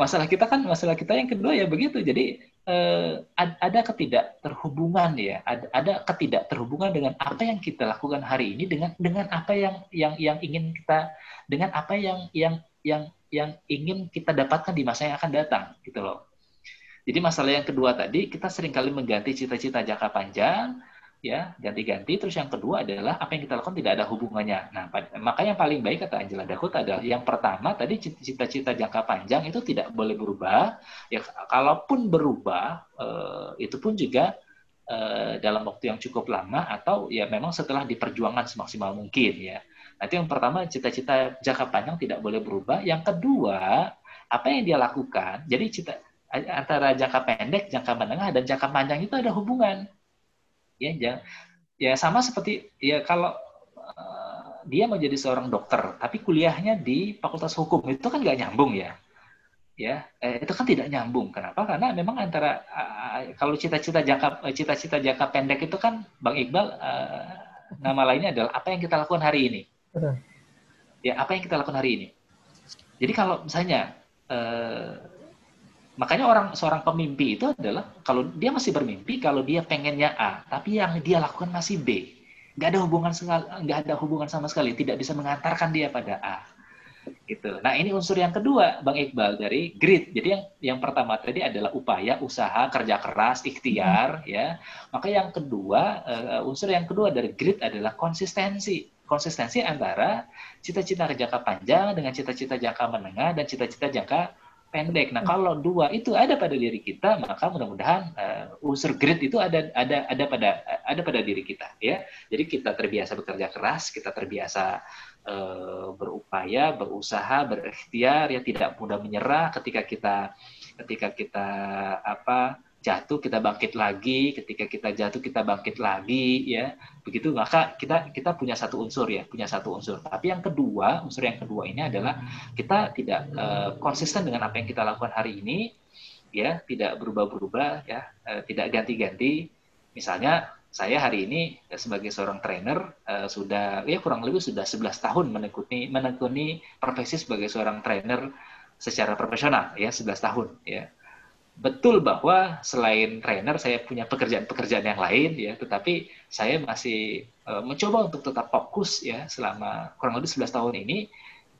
Masalah kita kan masalah kita yang kedua ya begitu. Jadi eh, ada ketidakterhubungan ya, ada, ada ketidakterhubungan dengan apa yang kita lakukan hari ini dengan dengan apa yang yang yang ingin kita dengan apa yang yang yang yang ingin kita dapatkan di masa yang akan datang gitu loh. Jadi masalah yang kedua tadi kita sering kali mengganti cita-cita jangka panjang ya ganti-ganti terus yang kedua adalah apa yang kita lakukan tidak ada hubungannya. Nah, maka yang paling baik kata Angela Dakota adalah yang pertama tadi cita-cita jangka panjang itu tidak boleh berubah. Ya kalaupun berubah eh, itu pun juga eh, dalam waktu yang cukup lama atau ya memang setelah diperjuangkan semaksimal mungkin ya. Nanti yang pertama cita-cita jangka panjang tidak boleh berubah. Yang kedua, apa yang dia lakukan. Jadi cita antara jangka pendek, jangka menengah dan jangka panjang itu ada hubungan. Ya, ya sama seperti ya kalau uh, dia mau jadi seorang dokter, tapi kuliahnya di Fakultas Hukum itu kan nggak nyambung ya. Ya, eh, itu kan tidak nyambung. Kenapa? Karena memang antara uh, kalau cita-cita jangka cita-cita jangka pendek itu kan Bang Iqbal uh, nama lainnya adalah apa yang kita lakukan hari ini. Ya, apa yang kita lakukan hari ini? Jadi kalau misalnya eh, makanya orang seorang pemimpi itu adalah kalau dia masih bermimpi kalau dia pengennya A, tapi yang dia lakukan masih B. Nggak ada hubungan sekali, ada hubungan sama sekali, tidak bisa mengantarkan dia pada A. Gitu. Nah ini unsur yang kedua, Bang Iqbal dari grit. Jadi yang yang pertama tadi adalah upaya, usaha, kerja keras, ikhtiar, hmm. ya. Maka yang kedua, uh, unsur yang kedua dari grit adalah konsistensi konsistensi antara cita-cita jangka panjang dengan cita-cita jangka menengah dan cita-cita jangka pendek. Nah, kalau dua itu ada pada diri kita, maka mudah-mudahan uh, unsur grit itu ada ada ada pada ada pada diri kita, ya. Jadi kita terbiasa bekerja keras, kita terbiasa uh, berupaya, berusaha, berikhtiar, ya tidak mudah menyerah ketika kita ketika kita apa jatuh kita bangkit lagi, ketika kita jatuh kita bangkit lagi, ya. Begitu maka kita kita punya satu unsur ya, punya satu unsur. Tapi yang kedua, unsur yang kedua ini adalah kita tidak uh, konsisten dengan apa yang kita lakukan hari ini, ya. Tidak berubah-berubah, ya. Uh, tidak ganti-ganti. Misalnya saya hari ini sebagai seorang trainer uh, sudah ya kurang lebih sudah 11 tahun menekuni menekuni profesi sebagai seorang trainer secara profesional ya 11 tahun ya betul bahwa selain trainer saya punya pekerjaan-pekerjaan yang lain ya tetapi saya masih uh, mencoba untuk tetap fokus ya selama kurang lebih 11 tahun ini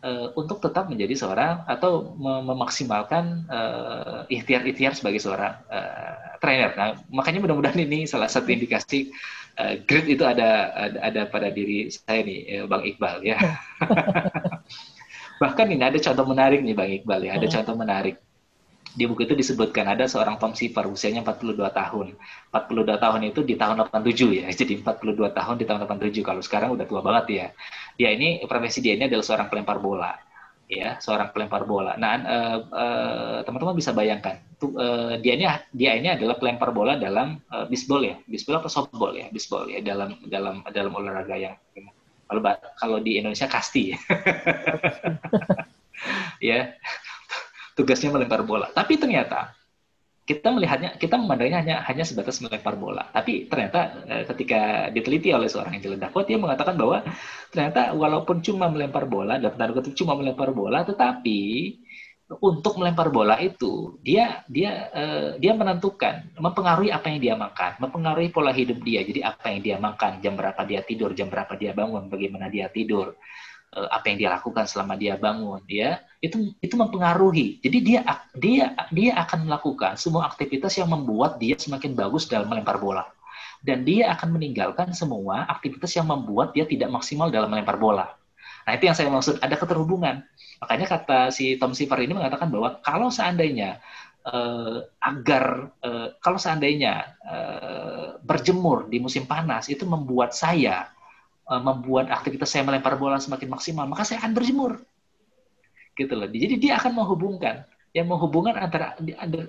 uh, untuk tetap menjadi seorang atau mem memaksimalkan uh, ikhtiar-ikhtiar sebagai seorang uh, trainer. Nah, makanya mudah-mudahan ini salah satu indikasi uh, grit itu ada, ada ada pada diri saya nih Bang Iqbal ya. Bahkan ini ada contoh menarik nih Bang Iqbal ya, ada oh. contoh menarik di buku itu disebutkan ada seorang Tom Sipar usianya 42 tahun. 42 tahun itu di tahun 87 ya. Jadi 42 tahun di tahun 87 kalau sekarang udah tua banget ya. Dia ini profesi dia ini adalah seorang pelempar bola. Ya, seorang pelempar bola. Nah, uh, uh, teman-teman bisa bayangkan, tuh, uh, dia ini dia ini adalah pelempar bola dalam uh, bisbol ya, bisbol atau softball ya, bisbol ya dalam dalam dalam olahraga yang Kalau kalau di Indonesia kasti ya. Tugasnya melempar bola. Tapi ternyata kita melihatnya, kita memandangnya hanya hanya sebatas melempar bola. Tapi ternyata eh, ketika diteliti oleh seorang Angela Duckworth, dia mengatakan bahwa ternyata walaupun cuma melempar bola, dan tanda kutip cuma melempar bola, tetapi untuk melempar bola itu dia dia uh, dia menentukan mempengaruhi apa yang dia makan mempengaruhi pola hidup dia jadi apa yang dia makan jam berapa dia tidur jam berapa dia bangun bagaimana dia tidur apa yang dia lakukan selama dia bangun ya itu itu mempengaruhi. Jadi dia dia dia akan melakukan semua aktivitas yang membuat dia semakin bagus dalam melempar bola. Dan dia akan meninggalkan semua aktivitas yang membuat dia tidak maksimal dalam melempar bola. Nah itu yang saya maksud. Ada keterhubungan. Makanya kata si Tom Siever ini mengatakan bahwa kalau seandainya uh, agar uh, kalau seandainya uh, berjemur di musim panas itu membuat saya membuat aktivitas saya melempar bola semakin maksimal, maka saya akan berjemur. Gitu loh. Jadi dia akan menghubungkan yang menghubungkan antara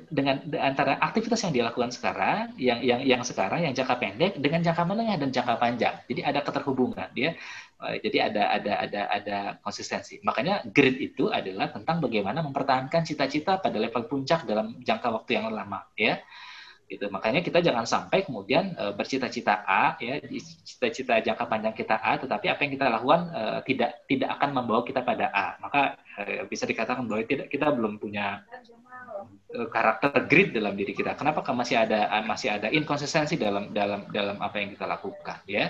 dengan antara aktivitas yang dilakukan sekarang yang yang yang sekarang yang jangka pendek dengan jangka menengah dan jangka panjang. Jadi ada keterhubungan dia. Eh, jadi ada ada ada ada konsistensi. Makanya grid itu adalah tentang bagaimana mempertahankan cita-cita pada level puncak dalam jangka waktu yang lama ya gitu. Makanya kita jangan sampai kemudian uh, bercita-cita A ya cita-cita jangka panjang kita A tetapi apa yang kita lakukan uh, tidak tidak akan membawa kita pada A. Maka uh, bisa dikatakan bahwa tidak kita belum punya uh, karakter grid dalam diri kita. Kenapa masih ada masih ada inkonsistensi dalam dalam dalam apa yang kita lakukan ya?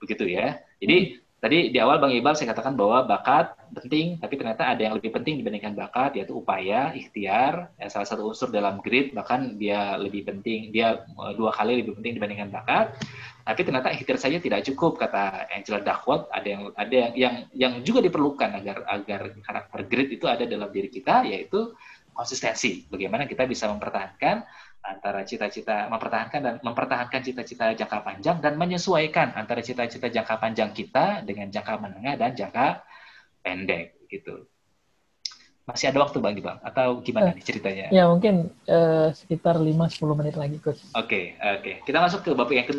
Begitu ya. Jadi Tadi di awal Bang Iqbal saya katakan bahwa bakat penting, tapi ternyata ada yang lebih penting dibandingkan bakat, yaitu upaya, ikhtiar, ya, salah satu unsur dalam grid, bahkan dia lebih penting, dia eh, dua kali lebih penting dibandingkan bakat. Tapi ternyata ikhtiar saja tidak cukup, kata Angela Duckworth. Ada yang ada yang yang, yang juga diperlukan agar agar karakter grid itu ada dalam diri kita, yaitu konsistensi. Bagaimana kita bisa mempertahankan antara cita-cita mempertahankan dan mempertahankan cita-cita jangka panjang dan menyesuaikan antara cita-cita jangka panjang kita dengan jangka menengah dan jangka pendek gitu. Masih ada waktu Bang Bang atau gimana nih ceritanya? Ya mungkin uh, sekitar 5-10 menit lagi Coach. Oke, okay, oke. Okay. Kita masuk ke bapak yang ke,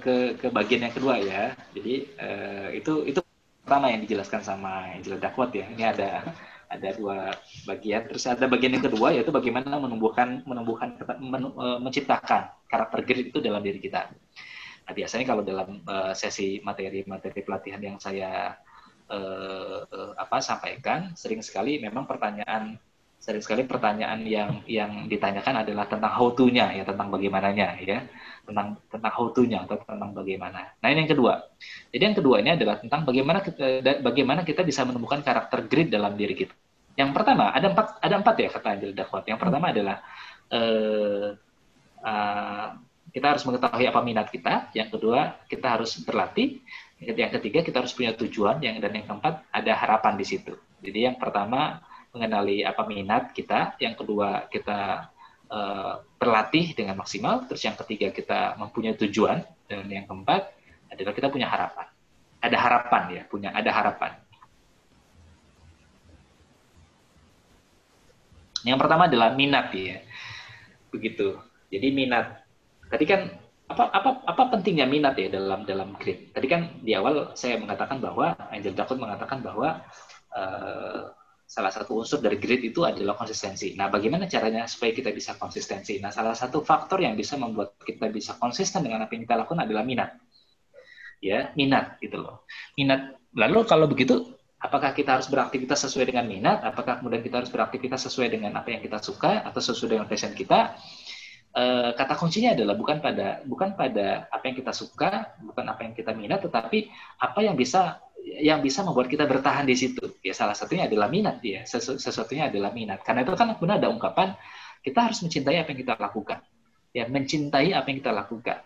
ke, ke bagian yang kedua ya. Jadi uh, itu itu pertama yang dijelaskan sama Angela Duckworth ya. Ini ada ada dua bagian. Terus ada bagian yang kedua yaitu bagaimana menumbuhkan menumbuhkan men, e, menciptakan karakter grit itu dalam diri kita. Nah, biasanya kalau dalam uh, sesi materi-materi pelatihan yang saya uh, uh, apa sampaikan, sering sekali memang pertanyaan sering sekali pertanyaan yang yang ditanyakan adalah tentang how to-nya ya, tentang bagaimananya ya tentang tentang how to-nya atau tentang bagaimana. Nah ini yang kedua. Jadi yang kedua ini adalah tentang bagaimana kita, bagaimana kita bisa menemukan karakter grit dalam diri kita. Yang pertama ada empat ada empat ya kata Angel Dakwat. Yang pertama adalah uh, uh, kita harus mengetahui apa minat kita. Yang kedua kita harus berlatih. Yang ketiga kita harus punya tujuan. Yang dan yang keempat ada harapan di situ. Jadi yang pertama mengenali apa minat kita. Yang kedua kita uh, berlatih dengan maksimal. Terus yang ketiga kita mempunyai tujuan. Dan yang keempat adalah kita punya harapan. Ada harapan ya, punya ada harapan. Yang pertama adalah minat ya. Begitu. Jadi minat. Tadi kan apa apa apa pentingnya minat ya dalam dalam grid. Tadi kan di awal saya mengatakan bahwa Angel Dakot mengatakan bahwa uh, salah satu unsur dari grid itu adalah konsistensi. Nah, bagaimana caranya supaya kita bisa konsistensi? Nah, salah satu faktor yang bisa membuat kita bisa konsisten dengan apa yang kita lakukan adalah minat. Ya, minat gitu loh. Minat. Lalu kalau begitu apakah kita harus beraktivitas sesuai dengan minat, apakah kemudian kita harus beraktivitas sesuai dengan apa yang kita suka atau sesuai dengan passion kita. E, kata kuncinya adalah bukan pada bukan pada apa yang kita suka, bukan apa yang kita minat, tetapi apa yang bisa yang bisa membuat kita bertahan di situ. Ya salah satunya adalah minat ya, Sesu, sesuatunya adalah minat. Karena itu kan kemudian ada ungkapan kita harus mencintai apa yang kita lakukan. Ya, mencintai apa yang kita lakukan.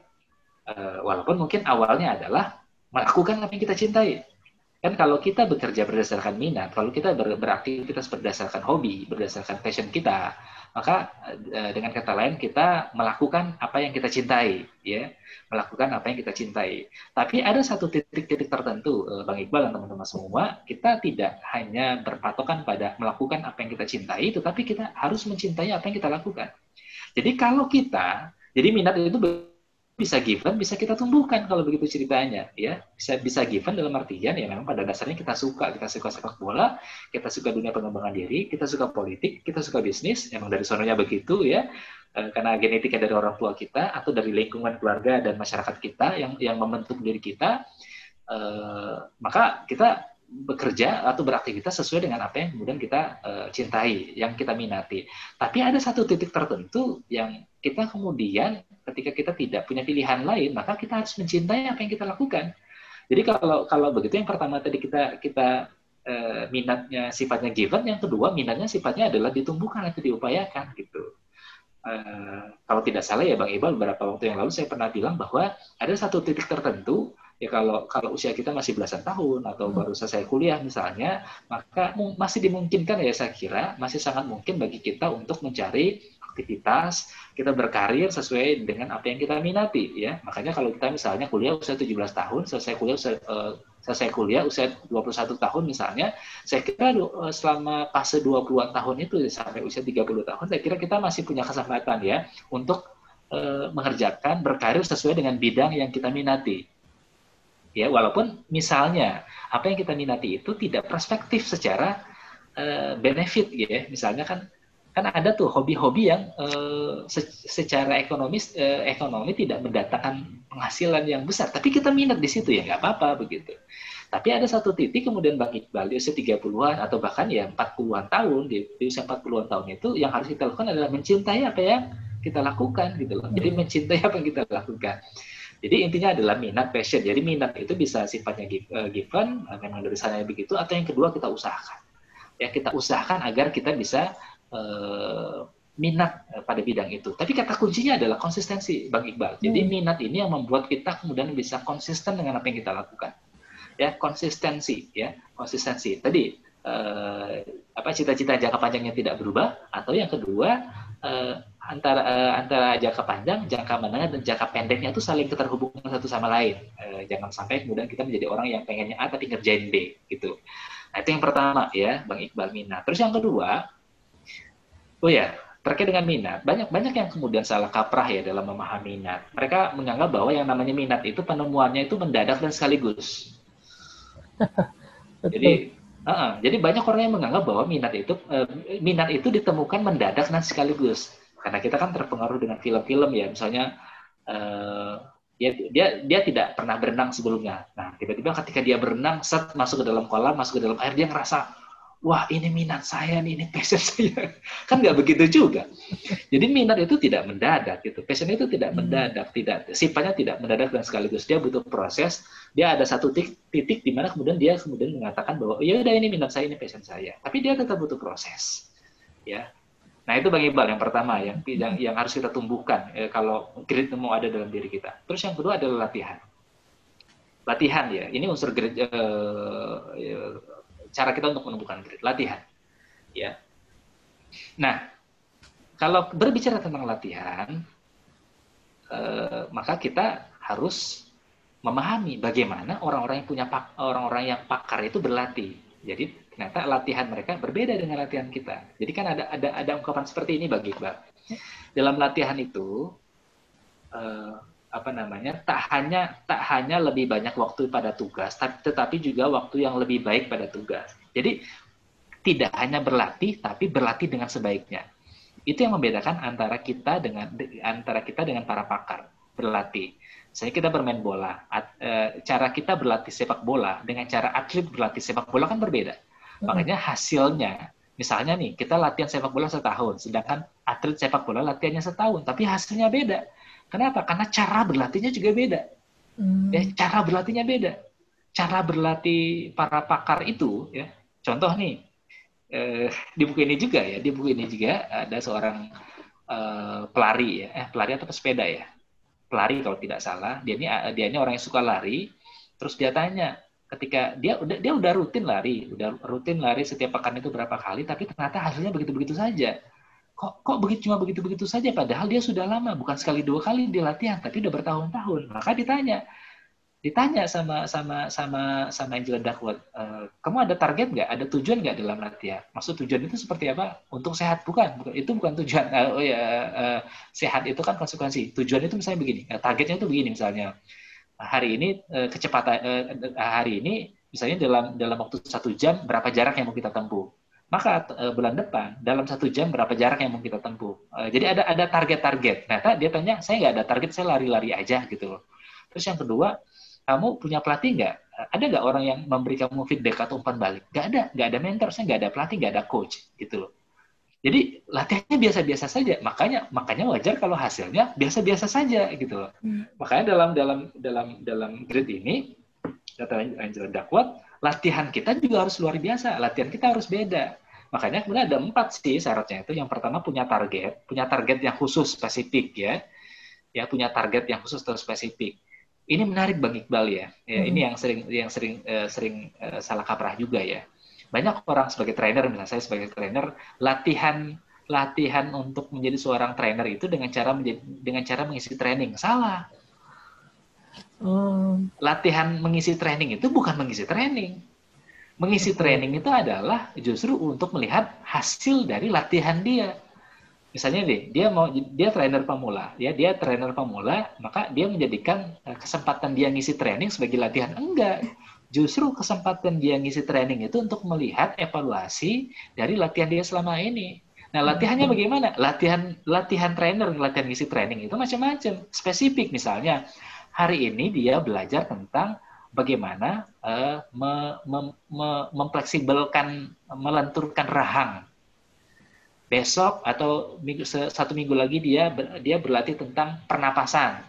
E, walaupun mungkin awalnya adalah melakukan apa yang kita cintai Kan kalau kita bekerja berdasarkan minat, kalau kita ber beraktivitas berdasarkan hobi, berdasarkan passion kita, maka e, dengan kata lain kita melakukan apa yang kita cintai, ya, melakukan apa yang kita cintai. Tapi ada satu titik-titik tertentu, e, Bang Iqbal dan teman-teman semua, kita tidak hanya berpatokan pada melakukan apa yang kita cintai, tetapi kita harus mencintai apa yang kita lakukan. Jadi kalau kita, jadi minat itu bisa given, bisa kita tumbuhkan kalau begitu ceritanya, ya. Bisa bisa given dalam artian ya memang pada dasarnya kita suka, kita suka sepak bola, kita suka dunia pengembangan diri, kita suka politik, kita suka bisnis, emang dari sononya begitu ya. Eh, karena genetika dari orang tua kita atau dari lingkungan keluarga dan masyarakat kita yang yang membentuk diri kita, eh, maka kita bekerja atau beraktivitas sesuai dengan apa yang kemudian kita uh, cintai, yang kita minati. Tapi ada satu titik tertentu yang kita kemudian ketika kita tidak punya pilihan lain, maka kita harus mencintai apa yang kita lakukan. Jadi kalau kalau begitu yang pertama tadi kita kita uh, minatnya sifatnya given, yang kedua minatnya sifatnya adalah ditumbuhkan atau diupayakan gitu. Uh, kalau tidak salah ya Bang Iqbal beberapa waktu yang lalu saya pernah bilang bahwa ada satu titik tertentu ya kalau kalau usia kita masih belasan tahun atau hmm. baru selesai kuliah misalnya, maka masih dimungkinkan ya saya kira masih sangat mungkin bagi kita untuk mencari aktivitas, kita berkarir sesuai dengan apa yang kita minati ya. Makanya kalau kita misalnya kuliah usia 17 tahun, selesai kuliah usia, uh, selesai kuliah usia 21 tahun misalnya, saya kira uh, selama fase 20-an tahun itu sampai usia 30 tahun saya kira kita masih punya kesempatan ya untuk uh, mengerjakan berkarir sesuai dengan bidang yang kita minati ya walaupun misalnya apa yang kita minati itu tidak prospektif secara benefit ya misalnya kan kan ada tuh hobi-hobi yang uh, secara ekonomis uh, ekonomi tidak mendatangkan penghasilan yang besar tapi kita minat di situ ya nggak apa-apa begitu tapi ada satu titik kemudian Bang Iqbal di usia 30-an atau bahkan ya 40-an tahun di, di usia 40-an tahun itu yang harus kita lakukan adalah mencintai apa yang kita lakukan gitu loh. Jadi mencintai apa yang kita lakukan. Jadi intinya adalah minat, passion. Jadi minat itu bisa sifatnya given, eh, memang dari sana begitu, atau yang kedua kita usahakan. Ya kita usahakan agar kita bisa uh, minat pada bidang itu. Tapi kata kuncinya adalah konsistensi, Bang Iqbal. Jadi hmm. minat ini yang membuat kita kemudian bisa konsisten dengan apa yang kita lakukan. Ya konsistensi, ya konsistensi. Tadi uh, apa cita-cita jangka panjangnya tidak berubah, atau yang kedua uh, antara uh, antara jangka panjang, jangka menengah dan jangka pendeknya itu saling keterhubungan satu sama lain. Uh, jangan sampai kemudian kita menjadi orang yang pengennya A tapi ngerjain B gitu. Nah, itu yang pertama ya, Bang Iqbal minat. Terus yang kedua, oh ya, terkait dengan minat, banyak banyak yang kemudian salah kaprah ya dalam memahami minat. Mereka menganggap bahwa yang namanya minat itu penemuannya itu mendadak dan sekaligus. jadi Uh, jadi banyak orang yang menganggap bahwa minat itu uh, minat itu ditemukan mendadak dan sekaligus karena kita kan terpengaruh dengan film-film ya misalnya uh, dia dia dia tidak pernah berenang sebelumnya nah tiba-tiba ketika dia berenang set masuk ke dalam kolam masuk ke dalam air dia ngerasa wah ini minat saya nih ini passion saya. Kan nggak begitu juga. Jadi minat itu tidak mendadak gitu. Passion itu tidak hmm. mendadak tidak sifatnya tidak mendadak dan sekaligus dia butuh proses. Dia ada satu titik, titik di mana kemudian dia kemudian mengatakan bahwa ya udah ini minat saya ini passion saya. Tapi dia tetap butuh proses ya. Nah itu bagi Iqbal yang pertama yang yang, yang harus kita tumbuhkan ya, kalau grit mau ada dalam diri kita. Terus yang kedua adalah latihan. Latihan ya, ini unsur grit uh, ya, cara kita untuk menumbuhkan grit. Latihan, ya. Nah kalau berbicara tentang latihan, uh, maka kita harus memahami bagaimana orang-orang yang punya orang-orang yang pakar itu berlatih. Jadi ternyata latihan mereka berbeda dengan latihan kita. Jadi kan ada ada ada ungkapan seperti ini bagi Iqbal. Dalam latihan itu eh, apa namanya tak hanya tak hanya lebih banyak waktu pada tugas, tapi tetapi juga waktu yang lebih baik pada tugas. Jadi tidak hanya berlatih, tapi berlatih dengan sebaiknya. Itu yang membedakan antara kita dengan antara kita dengan para pakar berlatih. Saya kita bermain bola, eh, cara kita berlatih sepak bola dengan cara atlet berlatih sepak bola kan berbeda Makanya hasilnya, misalnya nih, kita latihan sepak bola setahun, sedangkan atlet sepak bola latihannya setahun, tapi hasilnya beda. Kenapa? Karena cara berlatihnya juga beda. Hmm. Ya, cara berlatihnya beda. Cara berlatih para pakar itu, ya, contoh nih, eh, di buku ini juga ya, di buku ini juga ada seorang eh, pelari ya, eh pelari atau pesepeda ya, pelari kalau tidak salah. Dia ini dia ini orang yang suka lari, terus dia tanya, ketika dia udah dia udah rutin lari, udah rutin lari setiap pekan itu berapa kali, tapi ternyata hasilnya begitu-begitu saja. Kok kok begitu cuma begitu-begitu saja padahal dia sudah lama, bukan sekali dua kali dia latihan, tapi udah bertahun-tahun. Maka ditanya, ditanya sama sama sama sama Angela Duckworth, e, kamu ada target nggak, ada tujuan nggak dalam latihan? Maksud tujuan itu seperti apa? Untuk sehat bukan? itu bukan tujuan. Oh ya, uh, sehat itu kan konsekuensi. Tujuan itu misalnya begini, uh, targetnya itu begini misalnya. Hari ini kecepatan hari ini misalnya dalam dalam waktu satu jam berapa jarak yang mau kita tempuh? Maka uh, bulan depan dalam satu jam berapa jarak yang mau kita tempuh? Uh, jadi ada ada target-target. Nah, dia tanya, saya nggak ada target, saya lari-lari aja gitu loh. Terus yang kedua, kamu punya pelatih nggak? Ada nggak orang yang memberi kamu feedback atau umpan balik? Nggak ada, nggak ada mentor, saya nggak ada pelatih, nggak ada coach, gitu loh. Jadi latihannya biasa-biasa saja, makanya makanya wajar kalau hasilnya biasa-biasa saja, gitu loh. Hmm. Makanya dalam dalam dalam dalam grid ini kata Angela Duckworth, latihan kita juga harus luar biasa, latihan kita harus beda. Makanya kemudian ada empat sih syaratnya itu. Yang pertama punya target, punya target yang khusus spesifik ya, ya punya target yang khusus atau spesifik ini menarik bang Iqbal ya. ya hmm. Ini yang sering yang sering uh, sering uh, salah kaprah juga ya. Banyak orang sebagai trainer, misalnya saya sebagai trainer, latihan latihan untuk menjadi seorang trainer itu dengan cara menjadi, dengan cara mengisi training salah. Hmm. Latihan mengisi training itu bukan mengisi training. Mengisi training itu adalah justru untuk melihat hasil dari latihan dia. Misalnya deh dia mau dia trainer pemula. Ya dia trainer pemula maka dia menjadikan eh, kesempatan dia ngisi training sebagai latihan enggak. Justru kesempatan dia ngisi training itu untuk melihat evaluasi dari latihan dia selama ini. Nah latihannya bagaimana? Latihan latihan trainer latihan ngisi training itu macam-macam. Spesifik misalnya hari ini dia belajar tentang bagaimana uh, me, me, me, memfleksibelkan melenturkan rahang. Besok atau minggu, satu minggu lagi dia dia berlatih tentang pernapasan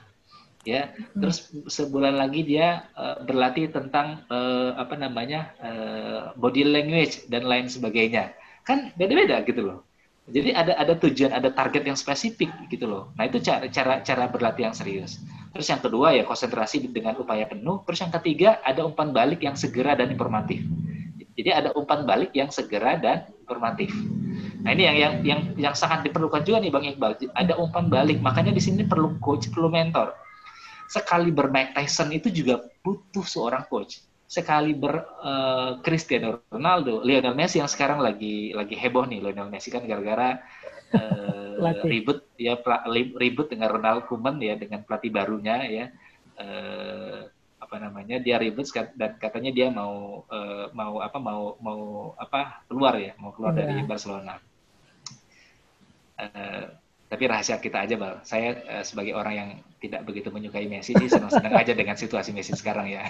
ya. Hmm. terus sebulan lagi dia uh, berlatih tentang uh, apa namanya uh, body language dan lain sebagainya. Kan beda-beda gitu loh. Jadi ada ada tujuan ada target yang spesifik gitu loh. Nah itu cara cara cara berlatih yang serius terus yang kedua ya konsentrasi dengan upaya penuh terus yang ketiga ada umpan balik yang segera dan informatif jadi ada umpan balik yang segera dan informatif Nah ini yang yang yang yang sangat diperlukan juga nih Bang Iqbal. Ada umpan balik, makanya di sini perlu coach, perlu mentor. Sekali bermain Tyson itu juga butuh seorang coach. Sekali ber uh, Cristiano Ronaldo, Lionel Messi yang sekarang lagi lagi heboh nih Lionel Messi kan gara-gara uh, ribut ya ribut dengan Ronald Koeman ya dengan pelatih barunya ya. Uh, apa namanya dia ribut dan katanya dia mau uh, mau apa mau mau apa keluar ya mau keluar yeah. dari Barcelona. Uh, tapi rahasia kita aja bal. Saya uh, sebagai orang yang tidak begitu menyukai Messi sih senang-senang aja dengan situasi Messi sekarang ya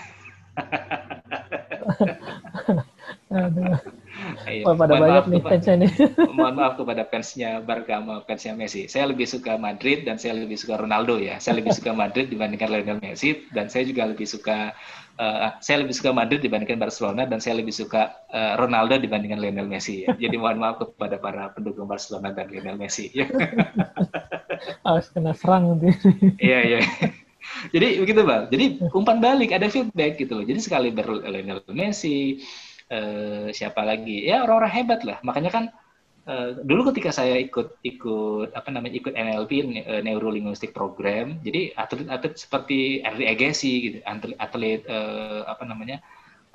Iya. Wah, pada banyak nih fansnya nih. mohon maaf kepada fansnya Barca sama fansnya Messi. Saya lebih suka Madrid dan saya lebih suka Ronaldo ya. Saya lebih suka Madrid dibandingkan Lionel Messi dan saya juga lebih suka uh, saya lebih suka Madrid dibandingkan Barcelona dan saya lebih suka uh, Ronaldo dibandingkan Lionel Messi ya. Jadi mohon maaf kepada para pendukung Barcelona dan Lionel Messi. Harus kena serang nanti. Iya iya. Jadi begitu bang. Jadi umpan balik ada feedback gitu loh. Jadi sekali Lionel Messi, eh, siapa lagi? Ya orang-orang hebat lah. Makanya kan eh, dulu ketika saya ikut ikut apa namanya ikut NLP eh, Neuro Linguistic Program jadi atlet-atlet seperti Henry Agassi gitu atlet, atlet eh, apa namanya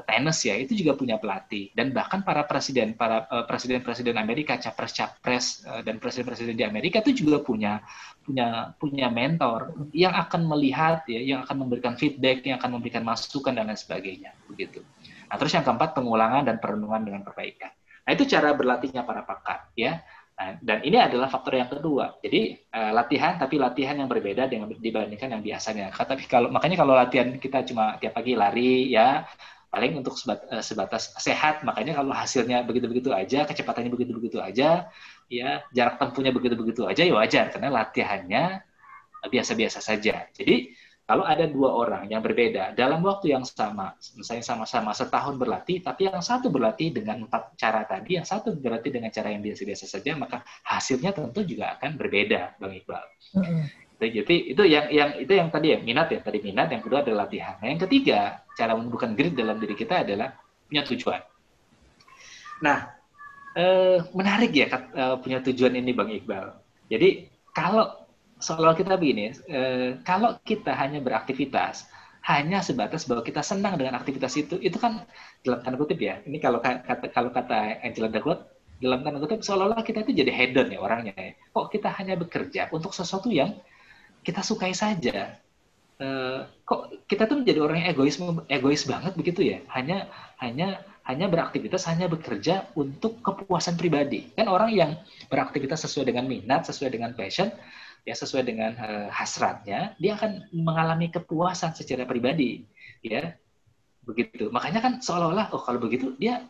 tenis ya itu juga punya pelatih. Dan bahkan para presiden para uh, presiden-presiden Amerika capres-capres uh, dan presiden-presiden di Amerika itu juga punya punya punya mentor yang akan melihat ya yang akan memberikan feedback yang akan memberikan masukan dan lain sebagainya. Begitu Nah, terus yang keempat pengulangan dan perenungan dengan perbaikan. Nah, itu cara berlatihnya para pakar ya. Nah, dan ini adalah faktor yang kedua. Jadi uh, latihan tapi latihan yang berbeda dengan dibandingkan yang biasanya. Tapi kalau makanya kalau latihan kita cuma tiap pagi lari ya paling untuk sebat, uh, sebatas sehat. Makanya kalau hasilnya begitu-begitu aja, kecepatannya begitu-begitu aja, ya jarak tempuhnya begitu-begitu aja ya wajar karena latihannya biasa-biasa saja. Jadi kalau ada dua orang yang berbeda dalam waktu yang sama, misalnya sama-sama setahun berlatih, tapi yang satu berlatih dengan empat cara tadi, yang satu berlatih dengan cara yang biasa-biasa saja, maka hasilnya tentu juga akan berbeda, Bang Iqbal. Mm-hmm. Jadi itu yang yang itu yang tadi ya minat ya tadi minat, yang kedua adalah latihan. Nah, yang ketiga cara menumbuhkan grit dalam diri kita adalah punya tujuan. Nah, eh, menarik ya eh, punya tujuan ini Bang Iqbal. Jadi kalau soal kita begini, eh, kalau kita hanya beraktivitas hanya sebatas bahwa kita senang dengan aktivitas itu, itu kan dalam tanda kutip ya. Ini kalau kata kalau kata Angela Duckworth, dalam tanda kutip seolah-olah kita itu jadi hedon ya orangnya. Ya. Kok kita hanya bekerja untuk sesuatu yang kita sukai saja. Uh, kok kita tuh menjadi orang yang egois egois banget begitu ya? Hanya hanya hanya beraktivitas, hanya bekerja untuk kepuasan pribadi. Kan orang yang beraktivitas sesuai dengan minat, sesuai dengan passion, ya sesuai dengan uh, hasratnya, dia akan mengalami kepuasan secara pribadi, ya begitu. Makanya kan seolah-olah oh kalau begitu dia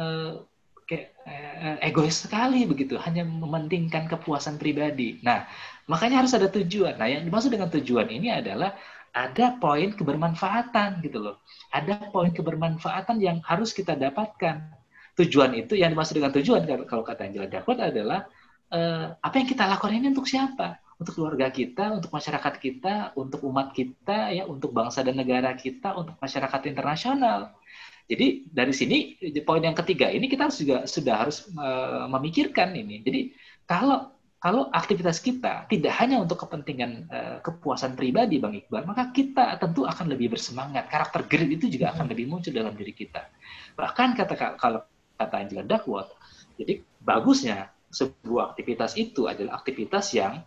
uh, kayak uh, egois sekali begitu, hanya mementingkan kepuasan pribadi. Nah, makanya harus ada tujuan. Nah, yang dimaksud dengan tujuan ini adalah ada poin kebermanfaatan gitu loh. Ada poin kebermanfaatan yang harus kita dapatkan. Tujuan itu yang dimaksud dengan tujuan kalau kata Angela Duckworth adalah uh, apa yang kita lakukan ini untuk siapa? Untuk keluarga kita, untuk masyarakat kita, untuk umat kita, ya, untuk bangsa dan negara kita, untuk masyarakat internasional. Jadi dari sini poin yang ketiga ini kita harus juga sudah harus uh, memikirkan ini. Jadi kalau kalau aktivitas kita tidak hanya untuk kepentingan uh, kepuasan pribadi, Bang Iqbal, maka kita tentu akan lebih bersemangat. Karakter grit itu juga akan lebih muncul dalam diri kita. Bahkan kata kalau kata Angela Duckworth, jadi bagusnya sebuah aktivitas itu adalah aktivitas yang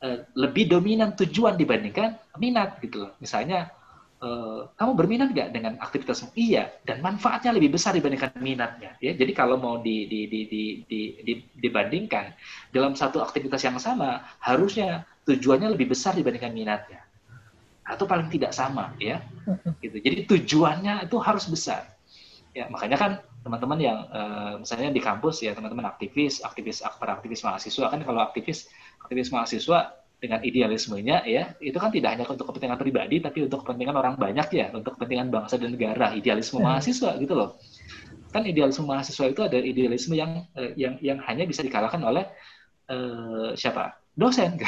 Eh, lebih dominan tujuan dibandingkan minat gitu loh. Misalnya uh, kamu berminat nggak dengan aktivitasmu? Iya, dan manfaatnya lebih besar dibandingkan minatnya. Ya, jadi kalau mau di, di, di, di, di, di, dibandingkan dalam satu aktivitas yang sama, harusnya tujuannya lebih besar dibandingkan minatnya, atau paling tidak sama, ya. Gitu. Jadi tujuannya itu harus besar. Ya, makanya kan teman-teman yang uh, misalnya di kampus ya teman-teman aktivis, aktivis para aktivis mahasiswa kan kalau aktivis aktivis mahasiswa dengan idealismenya ya itu kan tidak hanya untuk kepentingan pribadi tapi untuk kepentingan orang banyak ya untuk kepentingan bangsa dan negara idealisme hmm. mahasiswa gitu loh. Kan idealisme mahasiswa itu ada idealisme yang eh, yang yang hanya bisa dikalahkan oleh eh, siapa? Dosen.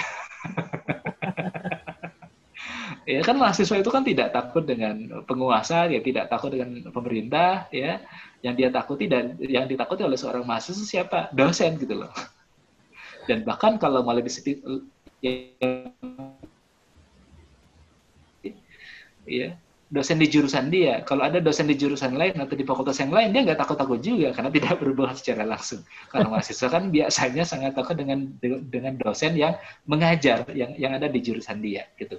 Ya kan mahasiswa itu kan tidak takut dengan penguasa ya tidak takut dengan pemerintah ya. Yang dia takuti dan yang ditakuti oleh seorang mahasiswa siapa? Dosen gitu loh dan bahkan kalau malah disebut ya dosen di jurusan dia. Kalau ada dosen di jurusan lain atau di fakultas yang lain dia nggak takut-takut juga karena tidak berhubungan secara langsung. Karena mahasiswa kan biasanya sangat takut dengan dengan dosen yang mengajar yang yang ada di jurusan dia gitu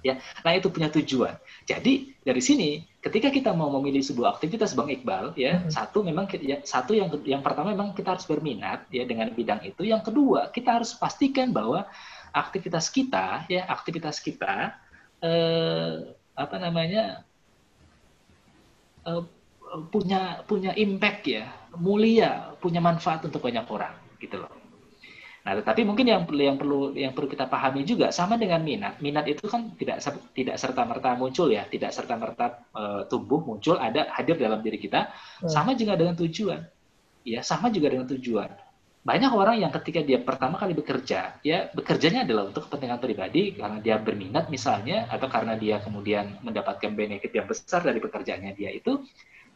ya nah itu punya tujuan. Jadi dari sini ketika kita mau memilih sebuah aktivitas bang Iqbal ya hmm. satu memang ya, satu yang yang pertama memang kita harus berminat ya dengan bidang itu. Yang kedua kita harus pastikan bahwa aktivitas kita ya aktivitas kita eh, apa namanya eh, punya punya impact ya mulia punya manfaat untuk banyak orang gitu loh Nah, tetapi mungkin yang yang perlu yang perlu kita pahami juga sama dengan minat. Minat itu kan tidak tidak serta merta muncul ya, tidak serta merta uh, tumbuh muncul ada hadir dalam diri kita. Hmm. Sama juga dengan tujuan. Ya, sama juga dengan tujuan. Banyak orang yang ketika dia pertama kali bekerja, ya bekerjanya adalah untuk kepentingan pribadi karena dia berminat misalnya atau karena dia kemudian mendapatkan benefit yang besar dari pekerjaannya dia itu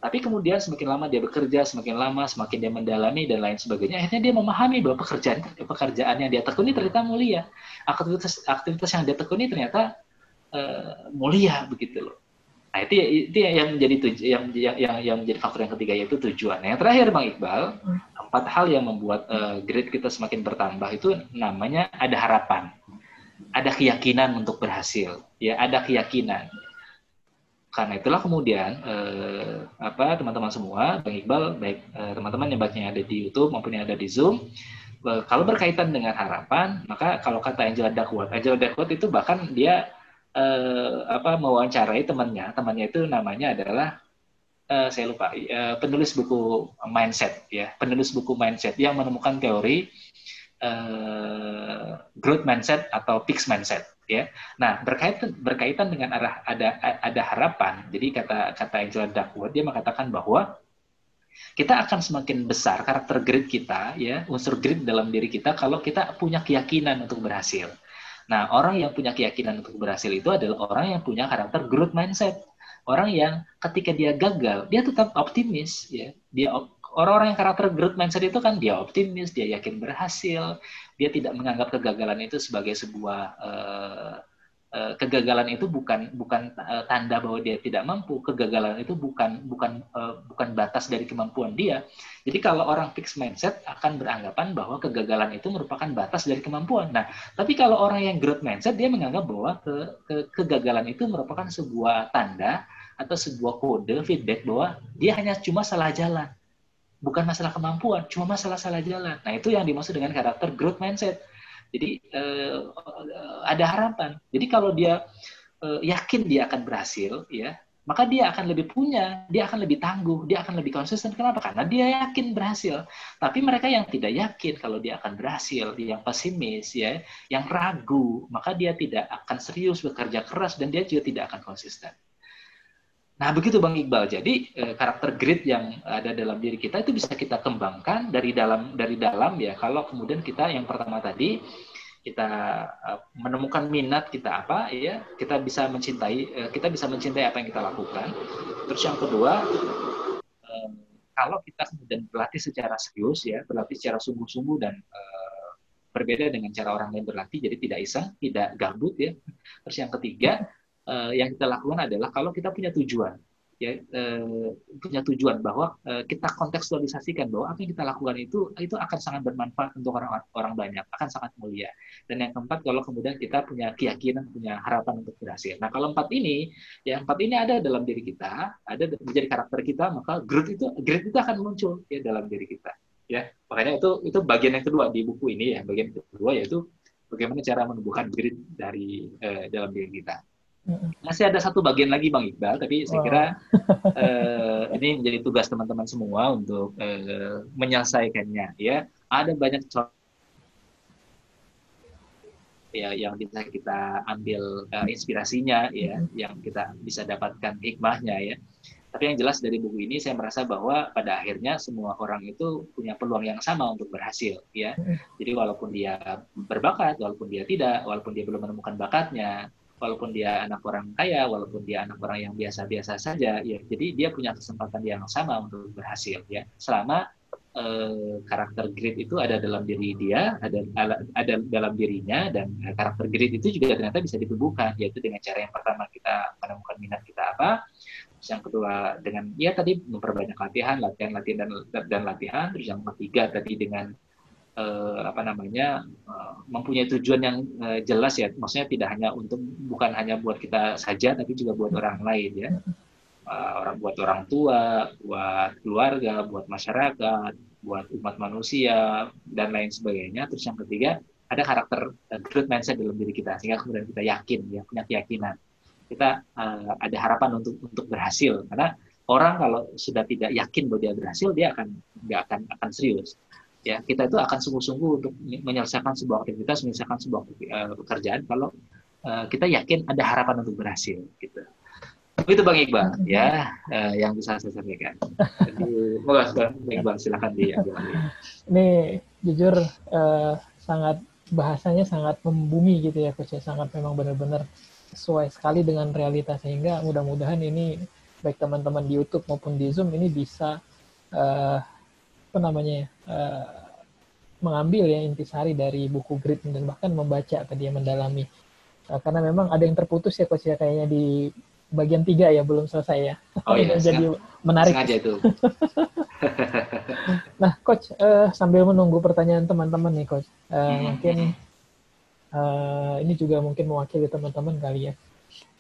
tapi kemudian semakin lama dia bekerja, semakin lama semakin dia mendalami dan lain sebagainya, akhirnya dia memahami bahwa pekerjaan pekerjaan yang dia tekuni ternyata mulia. Aktivitas aktivitas yang dia tekuni ternyata uh, mulia begitu loh. Nah, itu itu yang menjadi tuj yang, yang yang yang menjadi faktor yang ketiga yaitu tujuan. Nah, yang terakhir Bang Iqbal, empat hal yang membuat uh, grade kita semakin bertambah itu namanya ada harapan. Ada keyakinan untuk berhasil, ya, ada keyakinan karena itulah kemudian eh, apa teman-teman semua, Bang Iqbal, baik eh, teman-teman yang yang ada di YouTube maupun yang ada di Zoom, eh, kalau berkaitan dengan harapan, maka kalau kata Angela Duckworth, Angela Duckworth itu bahkan dia eh, apa mewawancarai temannya, temannya itu namanya adalah eh, saya lupa, eh, penulis buku mindset ya, penulis buku mindset yang menemukan teori eh, growth mindset atau fixed mindset ya. Nah, berkaitan berkaitan dengan arah ada ada harapan. Jadi kata kata Angela Duckworth dia mengatakan bahwa kita akan semakin besar karakter grit kita ya, unsur grit dalam diri kita kalau kita punya keyakinan untuk berhasil. Nah, orang yang punya keyakinan untuk berhasil itu adalah orang yang punya karakter growth mindset. Orang yang ketika dia gagal, dia tetap optimis ya. Dia orang-orang yang karakter growth mindset itu kan dia optimis, dia yakin berhasil, dia tidak menganggap kegagalan itu sebagai sebuah uh, Eh, kegagalan itu bukan bukan eh, tanda bahwa dia tidak mampu. Kegagalan itu bukan bukan eh, bukan batas dari kemampuan dia. Jadi kalau orang fix mindset akan beranggapan bahwa kegagalan itu merupakan batas dari kemampuan. Nah tapi kalau orang yang growth mindset dia menganggap bahwa ke, ke, kegagalan itu merupakan sebuah tanda atau sebuah kode feedback bahwa dia hanya cuma salah jalan bukan masalah kemampuan cuma masalah salah jalan nah itu yang dimaksud dengan karakter growth mindset jadi uh, ada harapan. Jadi kalau dia uh, yakin dia akan berhasil, ya, maka dia akan lebih punya, dia akan lebih tangguh, dia akan lebih konsisten. Kenapa? Karena dia yakin berhasil. Tapi mereka yang tidak yakin kalau dia akan berhasil, yang pesimis, ya, yang ragu, maka dia tidak akan serius bekerja keras dan dia juga tidak akan konsisten. Nah, begitu Bang Iqbal. Jadi karakter grit yang ada dalam diri kita itu bisa kita kembangkan dari dalam dari dalam ya. Kalau kemudian kita yang pertama tadi kita menemukan minat kita apa ya, kita bisa mencintai kita bisa mencintai apa yang kita lakukan. Terus yang kedua kalau kita kemudian berlatih secara serius ya, berlatih secara sungguh-sungguh dan berbeda dengan cara orang lain berlatih, jadi tidak iseng, tidak gabut ya. Terus yang ketiga, uh, yang kita lakukan adalah kalau kita punya tujuan ya uh, punya tujuan bahwa uh, kita kontekstualisasikan bahwa apa yang kita lakukan itu itu akan sangat bermanfaat untuk orang orang banyak akan sangat mulia. Dan yang keempat kalau kemudian kita punya keyakinan punya harapan untuk berhasil. Nah kalau empat ini ya empat ini ada dalam diri kita ada menjadi karakter kita maka growth itu growth itu akan muncul ya dalam diri kita ya. Makanya itu itu bagian yang kedua di buku ini ya bagian kedua yaitu bagaimana cara menumbuhkan grit dari uh, dalam diri kita masih ada satu bagian lagi Bang Iqbal, tapi saya kira uh, ini menjadi tugas teman-teman semua untuk uh, menyelesaikannya. Ya, ada banyak contoh ya yang bisa kita ambil uh, inspirasinya, ya, yang kita bisa dapatkan hikmahnya, ya. Tapi yang jelas dari buku ini saya merasa bahwa pada akhirnya semua orang itu punya peluang yang sama untuk berhasil, ya. Jadi walaupun dia berbakat, walaupun dia tidak, walaupun dia belum menemukan bakatnya, walaupun dia anak orang kaya, walaupun dia anak orang yang biasa-biasa saja, ya jadi dia punya kesempatan yang sama untuk berhasil ya. Selama eh, karakter grit itu ada dalam diri dia, ada ada dalam dirinya dan karakter grit itu juga ternyata bisa ditumbuhkan yaitu dengan cara yang pertama kita menemukan minat kita apa, terus yang kedua dengan ya tadi memperbanyak latihan, latihan, latihan dan dan latihan, terus yang ketiga tadi dengan uh, apa namanya uh, mempunyai tujuan yang uh, jelas ya. Maksudnya tidak hanya untuk bukan hanya buat kita saja tapi juga buat orang lain ya. Uh, orang buat orang tua buat keluarga buat masyarakat buat umat manusia dan lain sebagainya. Terus yang ketiga ada karakter uh, growth mindset dalam diri kita sehingga kemudian kita yakin ya punya keyakinan. Kita uh, ada harapan untuk untuk berhasil. Karena orang kalau sudah tidak yakin bahwa dia berhasil dia akan nggak akan akan serius ya kita itu akan sungguh-sungguh untuk menyelesaikan sebuah aktivitas, menyelesaikan sebuah uh, pekerjaan kalau uh, kita yakin ada harapan untuk berhasil gitu. Begitu Bang Iqbal ya uh, yang bisa saya sampaikan. Jadi, Bang Iqbal silakan diambil. Ini jujur uh, sangat bahasanya sangat membumi gitu ya coach ya sangat memang benar-benar sesuai sekali dengan realitas sehingga mudah-mudahan ini baik teman-teman di YouTube maupun di Zoom ini bisa uh, apa namanya uh, mengambil ya intisari dari buku Grit dan bahkan membaca tadi yang mendalami. Uh, karena memang ada yang terputus ya coach ya kayaknya di bagian tiga ya belum selesai ya. Oh iya jadi menarik. Sengaja itu. Nah coach uh, sambil menunggu pertanyaan teman-teman nih coach uh, hmm. mungkin uh, ini juga mungkin mewakili teman-teman kali ya.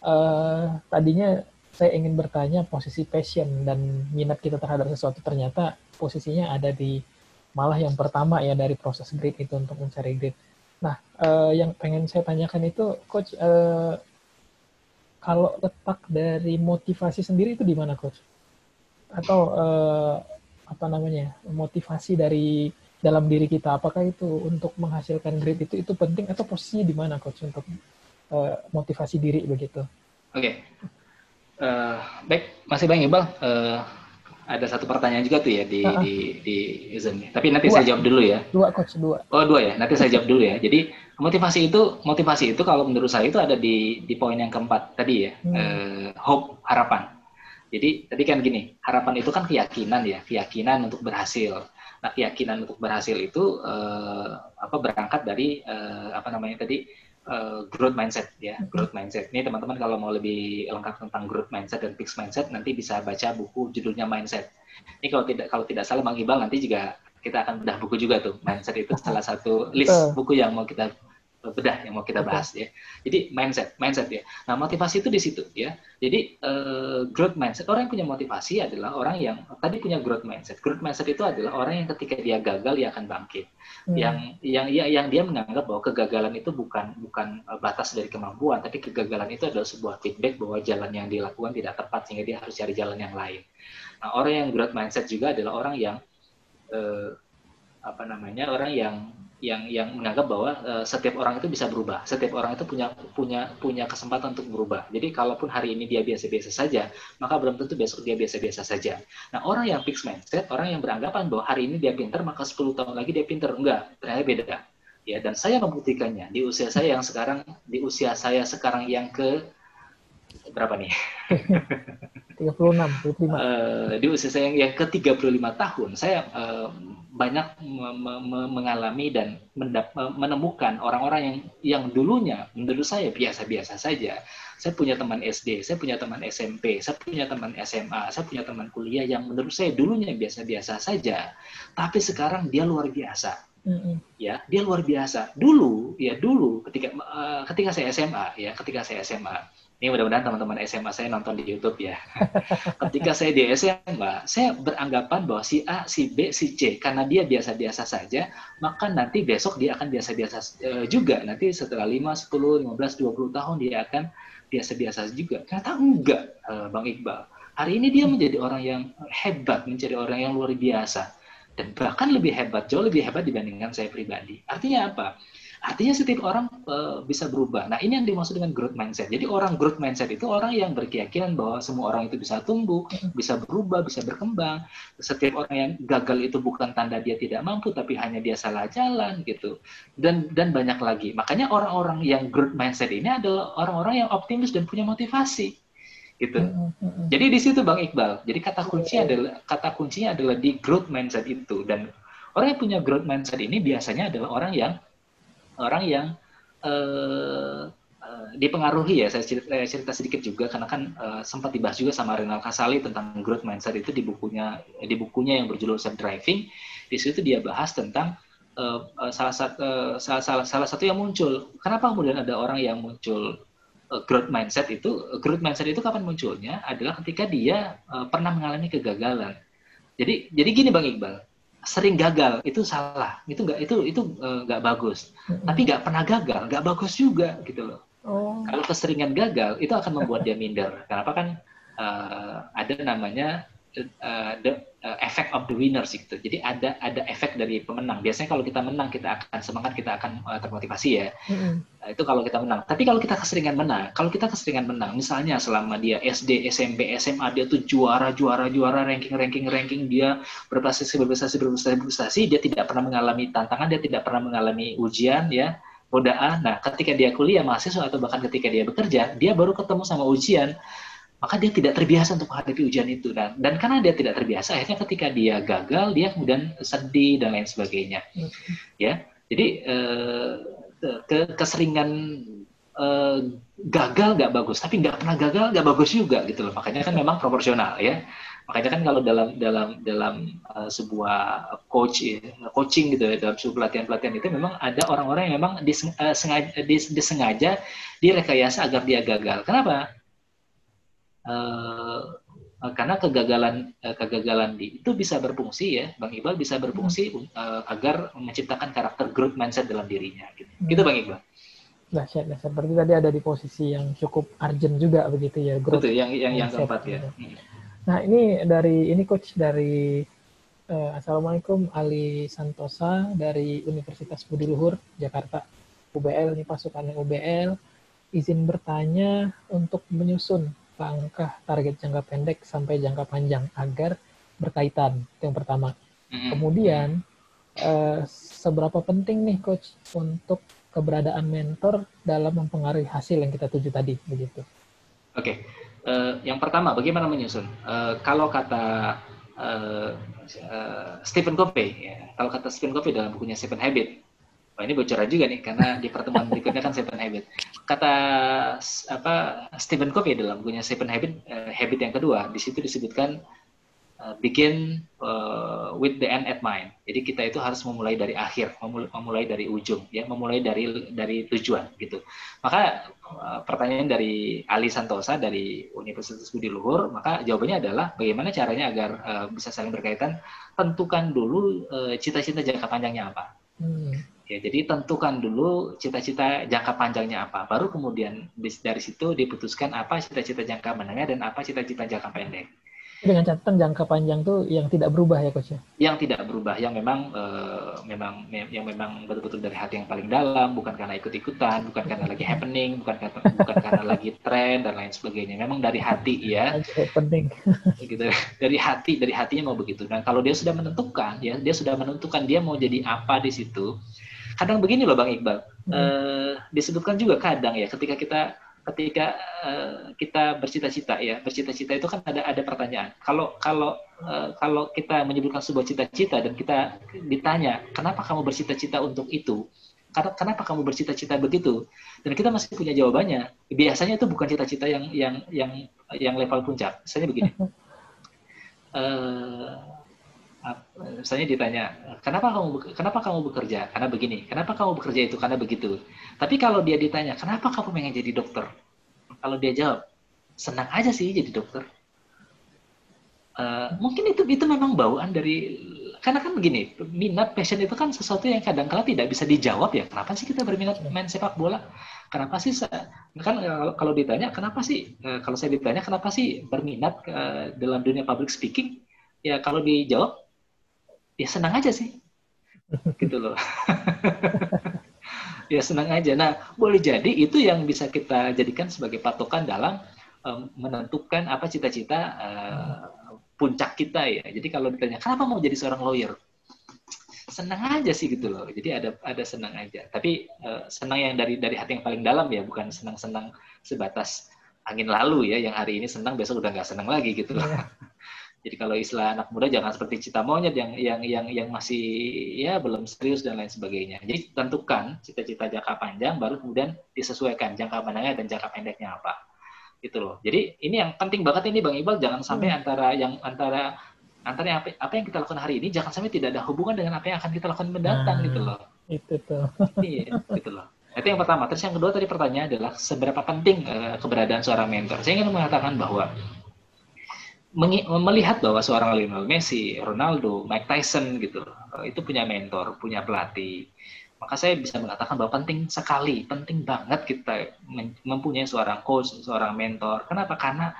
Uh, tadinya saya ingin bertanya posisi passion dan minat kita terhadap sesuatu ternyata posisinya ada di malah yang pertama ya dari proses grid itu untuk mencari grid. Nah, eh, yang pengen saya tanyakan itu, coach, eh, kalau letak dari motivasi sendiri itu di mana, coach? Atau eh, apa namanya motivasi dari dalam diri kita? Apakah itu untuk menghasilkan grid itu itu penting atau posisinya di mana, coach, untuk eh, motivasi diri begitu? Oke. Okay. Uh, baik, masih Bang Iqbal. Uh, ada satu pertanyaan juga tuh ya di uh -uh. di di Zoom. Tapi nanti dua. saya jawab dulu ya. Dua coach, dua. Oh, dua ya. Nanti saya jawab dulu ya. Jadi motivasi itu motivasi itu kalau menurut saya itu ada di di poin yang keempat tadi ya. Hmm. Uh, hope, harapan. Jadi tadi kan gini, harapan itu kan keyakinan ya, keyakinan untuk berhasil. Nah, keyakinan untuk berhasil itu uh, apa berangkat dari uh, apa namanya tadi uh, growth mindset ya, growth mindset. Ini teman-teman kalau mau lebih lengkap tentang growth mindset dan fixed mindset nanti bisa baca buku judulnya Mindset. Ini kalau tidak kalau tidak salah Bang Iqbal nanti juga kita akan bedah buku juga tuh. Mindset itu salah satu list buku yang mau kita bedah yang mau kita bahas ya. Jadi mindset, mindset ya. Nah motivasi itu di situ ya. Jadi uh, growth mindset orang yang punya motivasi adalah orang yang tadi punya growth mindset. Growth mindset itu adalah orang yang ketika dia gagal dia akan bangkit. Hmm. Yang yang ya, yang dia menganggap bahwa kegagalan itu bukan bukan eh, batas dari kemampuan, tapi kegagalan itu adalah sebuah feedback bahwa jalan yang dilakukan tidak tepat sehingga dia harus cari jalan yang lain. Nah orang yang growth mindset juga adalah orang yang uh, apa namanya orang yang yang yang menganggap bahwa uh, setiap orang itu bisa berubah, setiap orang itu punya punya punya kesempatan untuk berubah. Jadi kalaupun hari ini dia biasa-biasa saja, maka belum tentu besok dia biasa-biasa saja. Nah orang yang fixed mindset, orang yang beranggapan bahwa hari ini dia pinter, maka 10 tahun lagi dia pinter, enggak, ternyata beda. Ya dan saya membuktikannya di usia saya yang sekarang, di usia saya sekarang yang ke berapa nih? 36, 35. Uh, di usia saya yang ke 35 tahun, saya uh, banyak me me mengalami dan menemukan orang-orang yang yang dulunya menurut saya biasa-biasa saja. Saya punya teman SD, saya punya teman SMP, saya punya teman SMA, saya punya teman kuliah yang menurut saya dulunya biasa-biasa saja, tapi sekarang dia luar biasa. Ya, dia luar biasa. Dulu, ya dulu ketika uh, ketika saya SMA, ya ketika saya SMA, ini mudah-mudahan teman-teman SMA saya nonton di YouTube ya. Ketika saya di SMA, saya beranggapan bahwa si A, si B, si C, karena dia biasa-biasa saja, maka nanti besok dia akan biasa-biasa uh, juga. Nanti setelah 5, 10, 15, 20 tahun dia akan biasa-biasa juga. Ternyata enggak, uh, Bang Iqbal. Hari ini dia menjadi orang yang hebat, menjadi orang yang luar biasa. Dan bahkan lebih hebat, jauh lebih hebat dibandingkan saya pribadi. Artinya apa? Artinya setiap orang uh, bisa berubah. Nah, ini yang dimaksud dengan growth mindset. Jadi orang growth mindset itu orang yang berkeyakinan bahwa semua orang itu bisa tumbuh, bisa berubah, bisa berkembang. Setiap orang yang gagal itu bukan tanda dia tidak mampu, tapi hanya dia salah jalan gitu. Dan dan banyak lagi. Makanya orang-orang yang growth mindset ini adalah orang-orang yang optimis dan punya motivasi gitu. Jadi di situ Bang Iqbal. Jadi kata kunci adalah kata kuncinya adalah di growth mindset itu dan orang yang punya growth mindset ini biasanya adalah orang yang orang yang uh, uh, dipengaruhi ya. Saya cerita, saya cerita sedikit juga karena kan uh, sempat dibahas juga sama Renal Kasali tentang growth mindset itu di bukunya di bukunya yang berjudul Self Driving. Di situ dia bahas tentang uh, uh, salah satu uh, salah, salah salah satu yang muncul. Kenapa kemudian ada orang yang muncul growth mindset itu? Growth mindset itu kapan munculnya? Adalah ketika dia uh, pernah mengalami kegagalan. Jadi jadi gini bang Iqbal sering gagal itu salah itu nggak itu itu eh, nggak uh, bagus hmm. tapi nggak pernah gagal nggak bagus juga gitu loh oh. kalau keseringan gagal itu akan membuat dia minder kenapa kan uh, ada namanya uh, the uh, effect of the winners gitu. Jadi ada ada efek dari pemenang. Biasanya kalau kita menang kita akan semangat, kita akan uh, termotivasi ya. Mm-hmm. Uh, itu kalau kita menang. Tapi kalau kita keseringan menang, kalau kita keseringan menang, misalnya selama dia SD, SMP, SMA dia tuh juara, juara, juara, ranking, ranking, ranking dia berprestasi, berprestasi, berprestasi, berprestasi, dia tidak pernah mengalami tantangan, dia tidak pernah mengalami ujian ya godaan. Nah, ketika dia kuliah mahasiswa atau bahkan ketika dia bekerja, dia baru ketemu sama ujian maka dia tidak terbiasa untuk menghadapi ujian itu dan dan karena dia tidak terbiasa akhirnya ketika dia gagal dia kemudian sedih dan lain sebagainya. Ya jadi eh, ke keseringan eh, gagal nggak bagus tapi nggak pernah gagal nggak bagus juga gitu loh. Makanya kan memang proporsional ya. Makanya kan kalau dalam dalam dalam uh, sebuah coach ya, coaching gitu ya dalam sebuah pelatihan pelatihan itu memang ada orang-orang yang memang disengaja, disengaja direkayasa agar dia gagal. Kenapa? uh, karena kegagalan uh, kegagalan di itu bisa berfungsi ya bang Iqbal bisa berfungsi uh, agar menciptakan karakter growth mindset dalam dirinya gitu, hmm. gitu bang Iqbal. Dahsyat dahsyat. Berarti tadi ada di posisi yang cukup urgent juga begitu ya growth Betul, yang yang yang keempat ya. gitu. nah ini dari ini coach dari uh, assalamualaikum Ali Santosa dari Universitas Budi Luhur Jakarta. UBL ini pasukan UBL izin bertanya untuk menyusun langkah target jangka pendek sampai jangka panjang agar berkaitan. Itu yang pertama. Mm-hmm. Kemudian eh, seberapa penting nih coach untuk keberadaan mentor dalam mempengaruhi hasil yang kita tuju tadi begitu. Oke. Okay. Uh, eh, yang pertama bagaimana menyusun? Uh, kalau kata uh, uh, Stephen Covey, ya, kalau kata Stephen Covey dalam bukunya Seven Habit, Wah ini bocoran juga nih karena di pertemuan berikutnya kan Seven Habit. Kata apa Stephen Covey dalam bukunya Seven Habit uh, Habit yang kedua di situ disebutkan uh, begin uh, with the end at mind. Jadi kita itu harus memulai dari akhir, memulai, dari ujung, ya, memulai dari dari tujuan gitu. Maka uh, pertanyaan dari Ali Santosa dari Universitas Budi Luhur, maka jawabannya adalah bagaimana caranya agar uh, bisa saling berkaitan. Tentukan dulu cita-cita uh, jangka panjangnya apa. Hmm Ya, jadi tentukan dulu cita-cita jangka panjangnya apa, baru kemudian dari situ diputuskan apa cita-cita jangka menengah dan apa cita-cita jangka pendek. Dengan catatan jangka panjang tuh yang tidak berubah ya coach ya? Yang tidak berubah, yang memang uh, memang yang memang betul-betul dari hati yang paling dalam, bukan karena ikut-ikutan, bukan karena lagi happening, bukan karena bukan karena lagi tren dan lain sebagainya. Memang dari hati ya. Happening. gitu. Dari hati, dari hatinya mau begitu. Dan kalau dia sudah menentukan, ya dia sudah menentukan dia mau jadi apa di situ kadang begini loh Bang Iqbal, hmm. uh, disebutkan juga kadang ya ketika kita ketika uh, kita bercita-cita ya. Bercita-cita itu kan ada ada pertanyaan. Kalau kalau uh, kalau kita menyebutkan sebuah cita-cita dan kita ditanya kenapa kamu bercita-cita untuk itu? Kenapa kamu bercita-cita begitu? Dan kita masih punya jawabannya. Biasanya itu bukan cita-cita yang yang yang yang level puncak. Misalnya begini. Uh, misalnya ditanya kenapa kamu kenapa kamu bekerja? Karena begini kenapa kamu bekerja itu? Karena begitu. Tapi kalau dia ditanya kenapa kamu pengen jadi dokter? Kalau dia jawab senang aja sih jadi dokter. Uh, mungkin itu itu memang bawaan dari karena kan begini minat passion itu kan sesuatu yang kadang kala tidak bisa dijawab ya. Kenapa sih kita berminat main sepak bola? Kenapa sih kan kalau ditanya kenapa sih? Eh, kalau saya ditanya kenapa sih berminat eh, dalam dunia public speaking? Ya kalau dijawab ya senang aja sih. Gitu loh. Ya senang aja. Nah boleh jadi itu yang bisa kita jadikan sebagai patokan dalam um, menentukan apa cita-cita uh, puncak kita ya. Jadi kalau ditanya kenapa mau jadi seorang lawyer? Senang aja sih gitu loh. Jadi ada ada senang aja. Tapi uh, senang yang dari dari hati yang paling dalam ya bukan senang-senang sebatas angin lalu ya yang hari ini senang besok udah nggak senang lagi gitu loh. Yeah. Jadi kalau istilah anak muda jangan seperti cita monyet yang yang yang yang masih ya belum serius dan lain sebagainya. Jadi tentukan cita-cita jangka panjang baru kemudian disesuaikan jangka menengah dan jangka pendeknya apa. Gitu loh. Jadi ini yang penting banget ini Bang Iqbal jangan sampai hmm. antara yang antara antara apa, apa yang kita lakukan hari ini jangan sampai tidak ada hubungan dengan apa yang akan kita lakukan mendatang nah, gitu loh. Itu tuh. iya, gitu loh. Itu yang pertama. Terus yang kedua tadi pertanyaan adalah seberapa penting uh, keberadaan seorang mentor. Saya ingin mengatakan bahwa melihat bahwa seorang Lionel Messi, Ronaldo, Mike Tyson gitu, itu punya mentor, punya pelatih. Maka saya bisa mengatakan bahwa penting sekali, penting banget kita mempunyai seorang coach, seorang mentor. Kenapa? Karena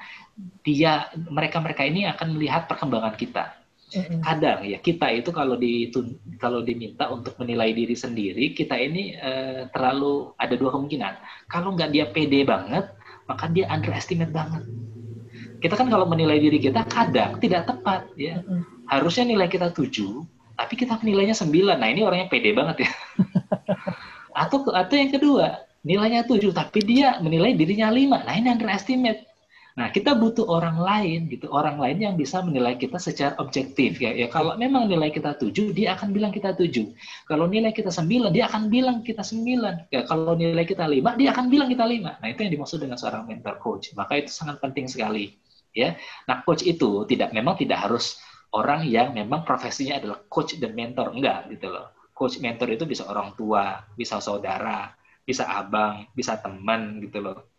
dia mereka-mereka ini akan melihat perkembangan kita. Kadang ya kita itu kalau di kalau diminta untuk menilai diri sendiri, kita ini eh, terlalu ada dua kemungkinan. Kalau nggak dia pede banget, maka dia underestimate banget kita kan kalau menilai diri kita kadang tidak tepat ya. Harusnya nilai kita 7, tapi kita nilainya 9. Nah, ini orangnya pede banget ya. atau atau yang kedua, nilainya 7 tapi dia menilai dirinya 5. Nah, ini underestimate. Nah, kita butuh orang lain gitu, orang lain yang bisa menilai kita secara objektif ya. Ya kalau memang nilai kita 7, dia akan bilang kita 7. Kalau nilai kita 9, dia akan bilang kita 9. Ya kalau nilai kita 5, dia akan bilang kita 5. Nah, itu yang dimaksud dengan seorang mentor coach. Maka itu sangat penting sekali ya. Nah, coach itu tidak memang tidak harus orang yang memang profesinya adalah coach dan mentor, enggak gitu loh. Coach mentor itu bisa orang tua, bisa saudara, bisa abang, bisa teman gitu loh.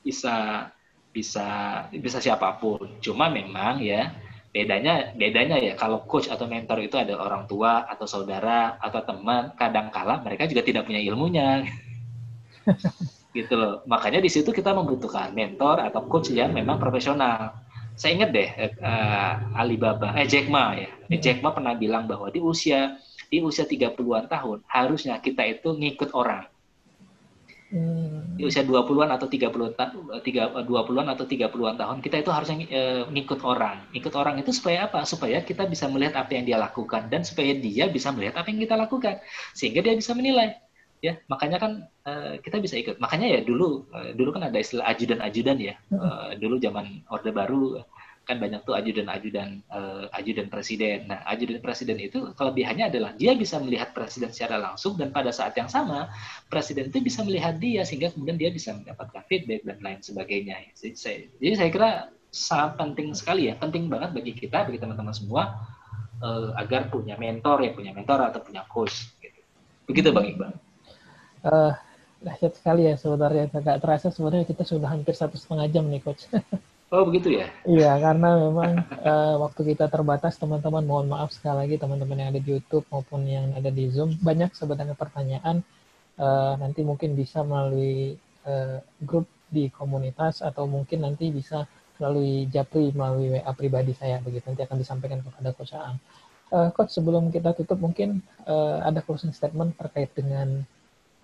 Bisa bisa bisa siapa pun. Cuma memang ya bedanya bedanya ya kalau coach atau mentor itu adalah orang tua atau saudara atau teman kadang kala mereka juga tidak punya ilmunya gitu loh. Makanya di situ kita membutuhkan mentor atau coach yang memang profesional. Saya ingat deh uh, Alibaba, eh Jack Ma ya. Hmm. Jack Ma pernah bilang bahwa di usia di usia 30-an tahun harusnya kita itu ngikut orang. Hmm. Di usia 20-an atau 30 20-an atau 30-an tahun kita itu harusnya uh, ngikut orang. Ngikut orang itu supaya apa? Supaya kita bisa melihat apa yang dia lakukan dan supaya dia bisa melihat apa yang kita lakukan sehingga dia bisa menilai ya makanya kan uh, kita bisa ikut makanya ya dulu uh, dulu kan ada istilah ajudan-ajudan ya uh, dulu zaman orde baru kan banyak tuh ajudan-ajudan uh, ajudan presiden. Nah, ajudan presiden itu kelebihannya adalah dia bisa melihat presiden secara langsung dan pada saat yang sama presiden itu bisa melihat dia sehingga kemudian dia bisa mendapatkan feedback dan lain sebagainya. Jadi saya, jadi saya kira sangat penting sekali ya, penting banget bagi kita, bagi teman-teman semua uh, agar punya mentor ya, punya mentor atau punya coach. Gitu. Begitu Bang Iqbal. Uh, dahsyat sekali ya sebenarnya. Gak terasa sebenarnya kita sudah hampir satu setengah jam nih coach. Oh begitu ya? Iya karena memang uh, waktu kita terbatas teman-teman mohon maaf sekali lagi teman-teman yang ada di YouTube maupun yang ada di Zoom banyak sebenarnya pertanyaan uh, nanti mungkin bisa melalui uh, grup di komunitas atau mungkin nanti bisa melalui Japri melalui WA pribadi saya begitu nanti akan disampaikan kepada Coach Aang. Uh, Coach sebelum kita tutup mungkin uh, ada closing statement terkait dengan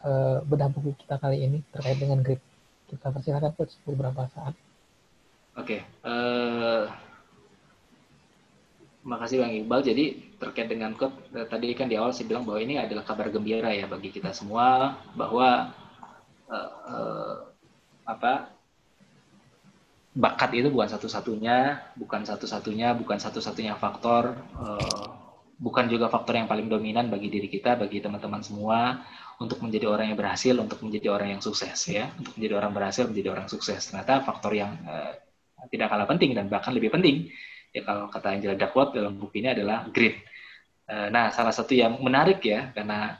uh, bedah buku kita kali ini terkait dengan grip. Kita persilakan Coach beberapa saat. Oke, okay. uh, eh, makasih Bang Iqbal. Jadi terkait dengan code eh, tadi kan di awal saya bilang bahwa ini adalah kabar gembira ya bagi kita semua bahwa uh, uh, apa bakat itu bukan satu-satunya, bukan satu-satunya, bukan satu-satunya faktor, uh, bukan juga faktor yang paling dominan bagi diri kita, bagi teman-teman semua untuk menjadi orang yang berhasil, untuk menjadi orang yang sukses ya, untuk menjadi orang berhasil, menjadi orang sukses. Ternyata faktor yang uh, tidak kalah penting dan bahkan lebih penting ya kalau kata Angela Duckworth dalam buku ini adalah grit. Eh, nah, salah satu yang menarik ya karena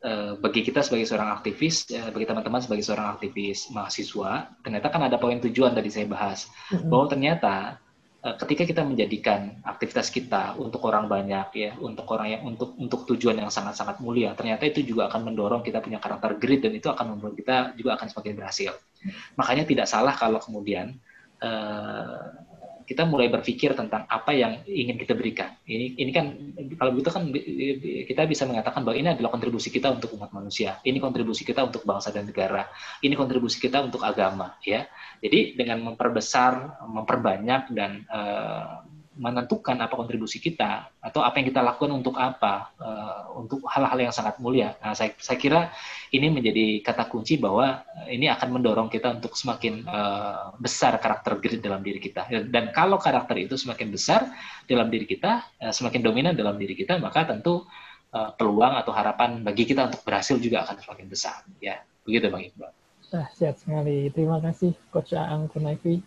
eh, bagi kita sebagai seorang aktivis, eh, bagi teman-teman sebagai seorang aktivis mahasiswa, ternyata kan ada poin tujuan tadi saya bahas bahwa ternyata ketika kita menjadikan aktivitas kita untuk orang banyak ya, untuk orang yang untuk untuk tujuan yang sangat-sangat mulia, ternyata itu juga akan mendorong kita punya karakter grit dan itu akan membuat kita juga akan semakin berhasil. Makanya tidak salah kalau kemudian Eh, kita mulai berpikir tentang apa yang ingin kita berikan. Ini ini kan kalau begitu kan kita bisa mengatakan bahwa ini adalah kontribusi kita untuk umat manusia. Ini kontribusi kita untuk bangsa dan negara. Ini kontribusi kita untuk agama, ya. Jadi dengan memperbesar, memperbanyak dan uh, menentukan apa kontribusi kita atau apa yang kita lakukan untuk apa uh, untuk hal-hal yang sangat mulia. Nah, saya, saya kira ini menjadi kata kunci bahwa ini akan mendorong kita untuk semakin uh, besar karakter grit dalam diri kita. Dan kalau karakter itu semakin besar dalam diri kita, uh, semakin dominan dalam diri kita, maka tentu uh, peluang atau harapan bagi kita untuk berhasil juga akan semakin besar. Ya, begitu Bang Iqbal. Ah, siap sekali. Terima kasih Coach Aang Kunaifi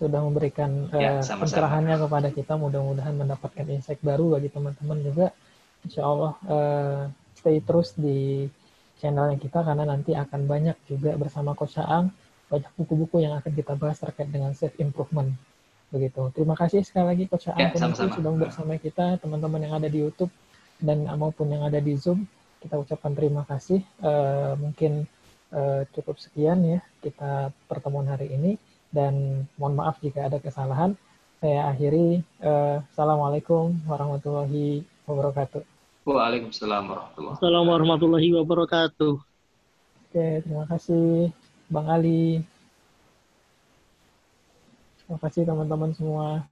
sudah memberikan ya, uh, pencerahannya kepada kita. Mudah-mudahan mendapatkan insight baru bagi teman-teman juga. Insya Allah uh, stay terus di channelnya kita karena nanti akan banyak juga bersama Coach Saang banyak buku-buku yang akan kita bahas terkait dengan self improvement. Begitu. Terima kasih sekali lagi Coach Saang ya, sudah bersama kita, teman-teman yang ada di YouTube dan maupun yang ada di Zoom. Kita ucapkan terima kasih. Uh, mungkin uh, cukup sekian ya kita pertemuan hari ini dan mohon maaf jika ada kesalahan. Saya akhiri. Uh, Assalamualaikum warahmatullahi wabarakatuh. Waalaikumsalam warahmatullahi wabarakatuh. Assalamualaikum warahmatullahi wabarakatuh. Oke, terima kasih Bang Ali. Terima kasih teman-teman semua.